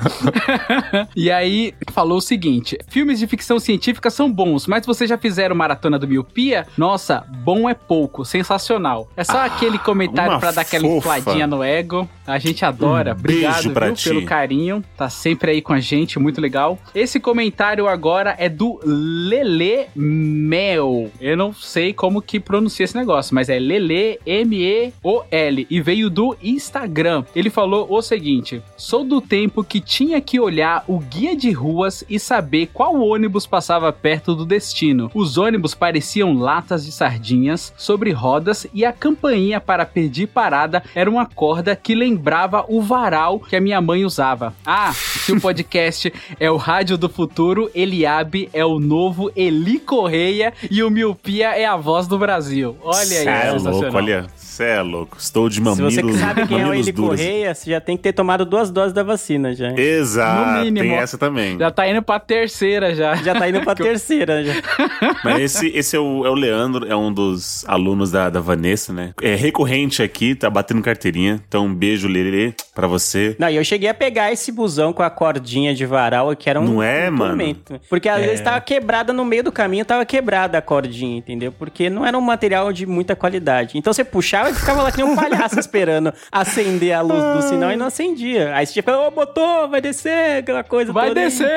e aí, falou o seguinte: filmes de ficção científica são bons, mas vocês já fizeram maratona do Miopia? Nossa, bom é pouco, sensacional. É só aquele comentário uma pra dar aquela fofa. infladinha no ego. A gente adora. Um Obrigado viu, ti. pelo carinho. Tá sempre aí com a gente, muito legal. Esse comentário agora é do Lele Mel. Eu não sei como que pronuncia esse negócio, mas é Lele M-E-O-L e veio do Instagram. Ele falou o seguinte: Sou do tempo que tinha que olhar o guia de ruas e saber qual ônibus passava perto do destino. Os ônibus pareciam latas de sardinhas sobre rodas e a campainha para pedir parada era uma corda que lembrava o varal que a minha mãe usava. Ah, se o podcast é o rádio do futuro, Eliabe é o novo Eli Correia e o Miopia é a voz do Brasil. Olha aí, Cê é sensacional. louco, olha. Cê é louco. Estou de Se mamilos você sabe quem é o Eli. Correia, você já tem que ter tomado duas doses da vacina já. Exato, No mínimo. tem essa também. Já tá indo pra terceira já. Já tá indo pra [LAUGHS] terceira já. [LAUGHS] Mas esse, esse é, o, é o Leandro, é um dos alunos da, da Vanessa, né? É recorrente aqui, tá batendo carteirinha. Então, um beijo, Lelê, pra você. Não, e eu cheguei a pegar esse busão com a cordinha de varal, que era um, Não é, um mano? tormento. Porque às É. vezes tava quebrada no meio do caminho, tava quebrada a cordinha, entendeu? Porque não era um material de muita qualidade. Então você puxava e ficava lá que nem um [LAUGHS] palhaço esperando acender a luz do sinal e não acendia. Aí você tinha que falar, ô motor, vai descer, aquela coisa Vai descer!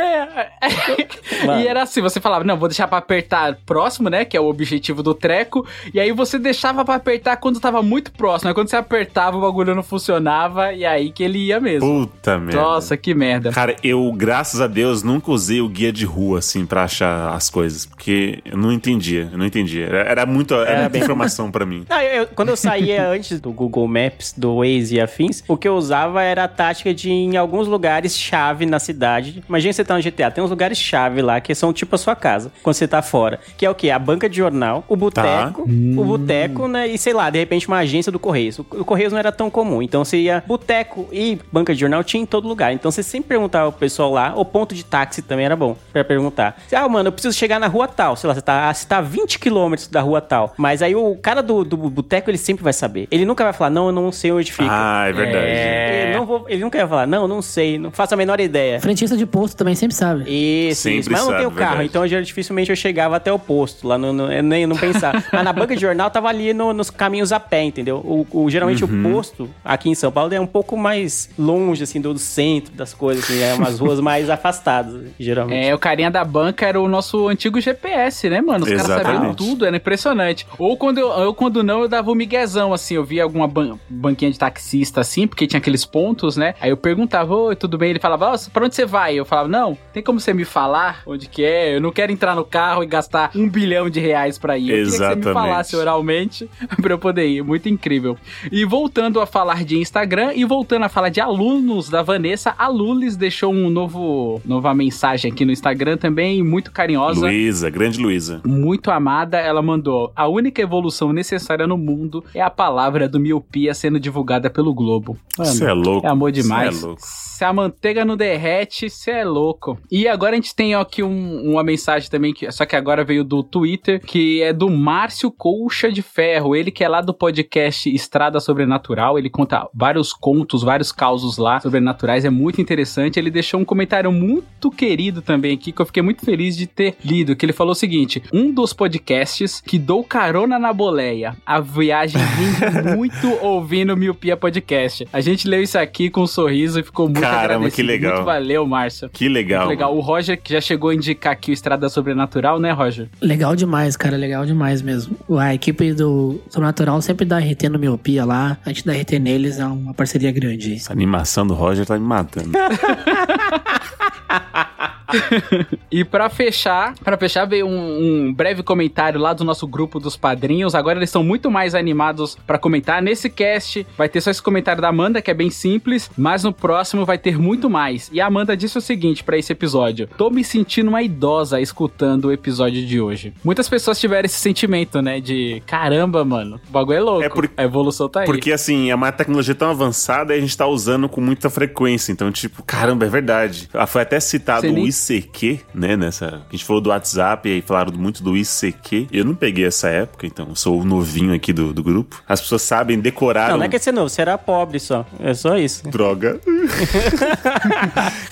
[LAUGHS] E era assim, você falava, não, vou deixar pra apertar próximo, né? Que é o objetivo do treco. E aí você deixava pra apertar quando tava muito próximo. Aí quando você apertava, o bagulho não funcionava. E aí que ele ia mesmo. Puta merda. Nossa, que merda. Cara, eu, graças a Deus, nunca usei o guia de rua, assim, pra achar as coisas. Porque eu não entendia, eu não entendia. Era, era muito, era muita informação pra mim. Não, eu- eu- quando eu saía antes do Google Maps, do Waze e afins, o que eu usava era a tática de ir em alguns lugares chave na cidade. Imagina você tá no GTA, tem uns lugares chave lá que são tipo a sua casa, quando você tá fora. Que é o quê? A banca de jornal, o boteco, o boteco, né? E sei lá, de repente uma agência do Correios. O, Correios não era tão comum, então você ia boteco e banca de jornal tinha em todo lugar. Então você sempre perguntava pro pessoal lá, o ponto de táxi também era bom pra perguntar. Ah, mano, eu preciso chegar na rua tal, sei lá, você tá, você tá a 20 quilômetros da rua tal. Mas aí o cara do, do boteco, ele sempre vai saber. Ele nunca vai falar, não, eu não sei onde fica. Ah, é verdade. Ele, não vou- ele nunca vai falar, não, não sei, não faço a menor ideia. Frentista de posto também sempre sabe. Isso, Sempre isso. Mas eu não sabe, tenho carro, verdade. então eu, dificilmente eu chegava até o posto, lá no, no- eu nem não pensava. Mas na banca de jornal tava ali no- nos caminhos a pé, entendeu? O, o- geralmente Uhum. o posto aqui em São Paulo é um pouco mais longe, assim, do, do centro das coisas, assim, é umas ruas mais afastadas, geralmente. É, o carinha da banca era o nosso antigo GPS, né, mano? Os caras sabiam tudo, era impressionante. Ou quando eu, eu, quando não, eu dava um miguezão, assim, eu via alguma ban- banquinha de taxista, assim, porque tinha aqueles pontos, né? Aí eu perguntava, oi, tudo bem? Ele falava, ó, pra onde você vai? Eu falava, não, tem como você me falar onde que é? Eu não quero entrar no carro e gastar um bilhão de reais pra ir. Eu queria que você me Exatamente. falasse oralmente [LAUGHS] pra eu poder ir. Muito incrível. E voltando a falar de Instagram e voltando a falar de alunos da Vanessa, a Lulis deixou um novo nova mensagem aqui no Instagram também, muito carinhosa. Luísa, grande Luísa. Muito amada, ela mandou: A única evolução necessária no mundo é a palavra do miopia sendo divulgada pelo Globo. Você é louco. é amor Cê demais. é louco. Se a manteiga não derrete, você é louco. E agora a gente tem aqui um- uma mensagem também, que, só que agora veio do Twitter, que é do Márcio Colcha de Ferro. Ele que é lá do podcast Estrada Sobrenatural. Ele conta vários contos, vários causos lá sobrenaturais. É muito interessante. Ele deixou um comentário muito querido também aqui, que eu fiquei muito feliz de ter lido. Que ele falou o seguinte: um dos podcasts que dou carona na boleia. A viagem muito ouvindo Miopia Podcast. A gente leu isso aqui com um sorriso e ficou muito Caramba, agradecido. que legal. Muito valeu, Márcio. Que legal. Muito legal. mano. O Roger, que já chegou a indicar aqui o Estrada Sobrenatural, né, Roger? Legal demais, cara. Legal demais mesmo. A equipe do Sobrenatural sempre dá RT no Miopia lá. A gente dá RT neles, é uma parceria grande. Essa animação do Roger tá me matando. [LAUGHS] E pra fechar, para fechar veio um, um breve comentário lá do nosso grupo dos padrinhos. Agora eles estão muito mais animados pra comentar. Nesse cast vai ter só esse comentário da Amanda, que é bem simples, mas no próximo vai ter muito mais. E a Amanda disse o seguinte pra esse episódio: Tô me sentindo uma idosa escutando o episódio de hoje. Muitas pessoas tiveram esse sentimento, né? De caramba, mano, o bagulho é louco. É por- A evolução tá aí. Porque, assim, é uma tecnologia tão avançada e a gente tá usando com muita frequência. Então, tipo, caramba, é verdade. Ah, Foi até citado Você nem- o ICQ, né? Nessa. A gente falou do WhatsApp e aí falaram muito do ICQ. Eu não peguei essa época, então eu sou o novinho aqui do, do grupo. As pessoas sabem decorar. Não, não é que você novo, você era pobre só. É só isso. Droga. [LAUGHS]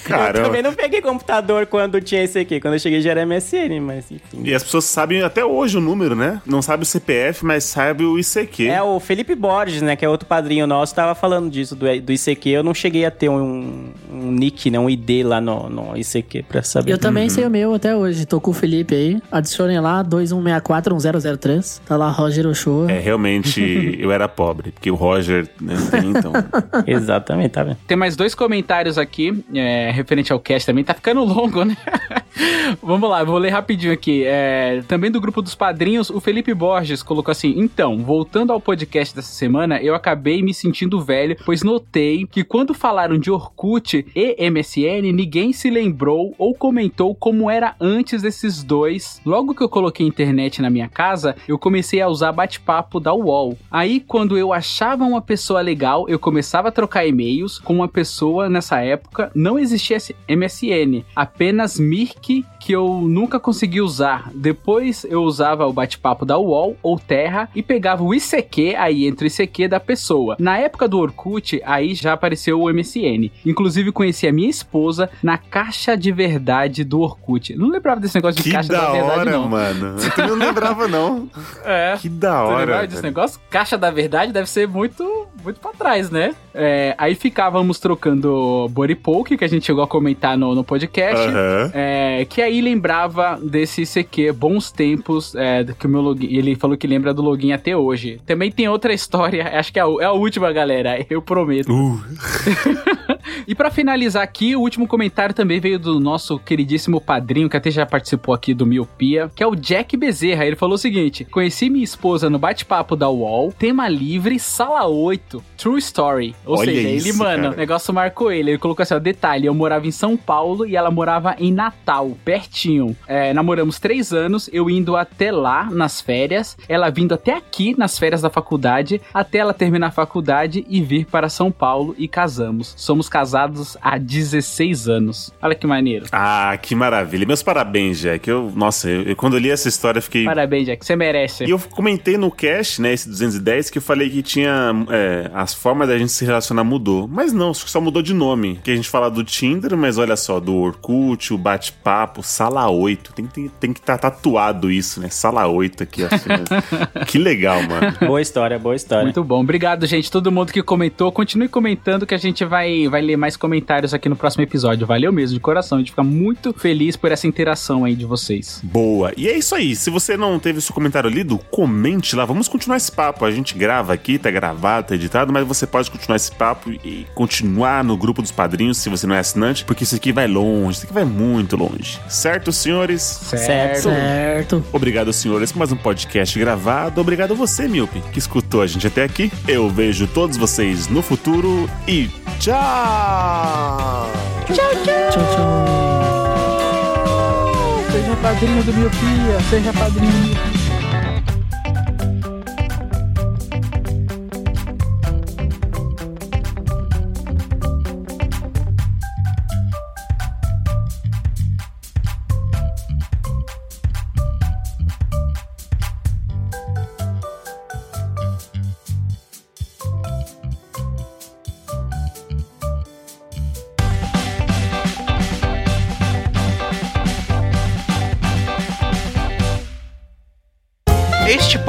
Eu Caramba. também não peguei computador quando tinha aqui. Quando eu cheguei já era MSN, mas enfim. E as pessoas sabem até hoje o número, né? Não sabe o CPF, mas sabe o ICQ. É, o Felipe Borges, né, que é outro padrinho nosso, tava falando disso, do, do ICQ. Eu não cheguei a ter um, um nick, né, um ID lá no, no ICQ pra saber. Eu também sei o meu até hoje. Tô com o Felipe aí. Adicionem lá 21641003. Tá lá Roger Ochoa. É, realmente [LAUGHS] eu era pobre, porque o Roger né, tem, então. [LAUGHS] Exatamente, tá vendo? Tem mais dois comentários aqui, é, referente ao cast também. Tá ficando longo, né? [LAUGHS] Vamos lá, vou ler rapidinho aqui. É, também do grupo dos padrinhos, o Felipe Borges colocou assim: Então, voltando ao podcast dessa semana, eu acabei me sentindo velho, pois notei que quando falaram de Orkut e MSN, ninguém se lembrou ou comentou como era antes desses dois. Logo que eu coloquei internet na minha casa, eu comecei a usar bate-papo da UOL. Aí, quando eu achava uma pessoa legal, eu começava a trocar e-mails com uma pessoa nessa época. Não existia MSN, apenas Mirk que eu nunca consegui usar. Depois eu usava o bate-papo da UOL ou Terra e pegava o ICQ aí entre o ICQ da pessoa. Na época do Orkut, aí já apareceu o MSN. Inclusive conheci a minha esposa na caixa de verdade do Orkut. Não lembrava desse negócio de Que caixa da da verdade hora, não. mano. [LAUGHS] Eu também não lembrava, não. É. Que da hora. lembrava desse negócio? Caixa da verdade deve ser muito, muito pra trás, né? É, aí ficávamos trocando Boripoke, que a gente chegou a comentar no, no podcast. Aham. É, que aí lembrava desse ICQ, bons tempos, é, que o meu login. Ele falou que lembra do login até hoje. Também tem outra história, [LAUGHS] acho que é a, é a última, galera, eu prometo. Uh, [LAUGHS] E pra finalizar aqui, o último comentário também veio do nosso queridíssimo padrinho, que até já participou aqui do Miopia, que é o Jack Bezerra. Ele falou o seguinte: Conheci minha esposa no bate-papo da UOL, tema livre, sala 8, True Story. Ou Olha seja, isso, ele, mano, cara. o negócio marcou ele. Ele colocou assim: ó, detalhe, eu morava em São Paulo e ela morava em Natal, pertinho. É, namoramos três anos, eu indo até lá nas férias, ela vindo até aqui nas férias da faculdade, até ela terminar a faculdade e vir para São Paulo e casamos. Somos casados há 16 anos. Olha que maneiro. Ah, que maravilha. Meus parabéns, Jack. Eu, nossa, eu, eu- quando eu li essa história, eu fiquei. Parabéns, Jack, você merece. E eu comentei no cast, né, esse 210, que eu falei que tinha. é, as formas da gente se relacionar mudou. Mas não, só mudou de nome. Que a gente fala do Tinder, mas olha só, do Orkut, o bate-papo, sala 8. Tem, tem, tem que estar tatuado isso, né? Sala 8 aqui, assim. [LAUGHS] que legal, mano. Boa história, boa história. Muito bom. Obrigado, gente. Todo mundo que comentou. Continue comentando que a gente vai, vai ler mais comentários aqui no próximo episódio. Valeu mesmo, de coração. A gente fica muito feliz por essa interação aí de vocês. Boa. E é isso aí. Se você não teve seu comentário lido, comente lá. Vamos continuar esse papo. A gente grava aqui, tá gravado, tá editado, mas você pode continuar esse papo e continuar no grupo dos padrinhos se você não é assinante, porque isso aqui vai longe, isso aqui vai muito longe. Certo, senhores? Certo. Certo. Obrigado, senhores, por mais um podcast gravado. Obrigado a você, Miope, que escutou a gente até aqui. Eu vejo todos vocês no futuro e tchau! Tchau, tchau. Seja padrinho do Miopia, seja padrinho do Miopia.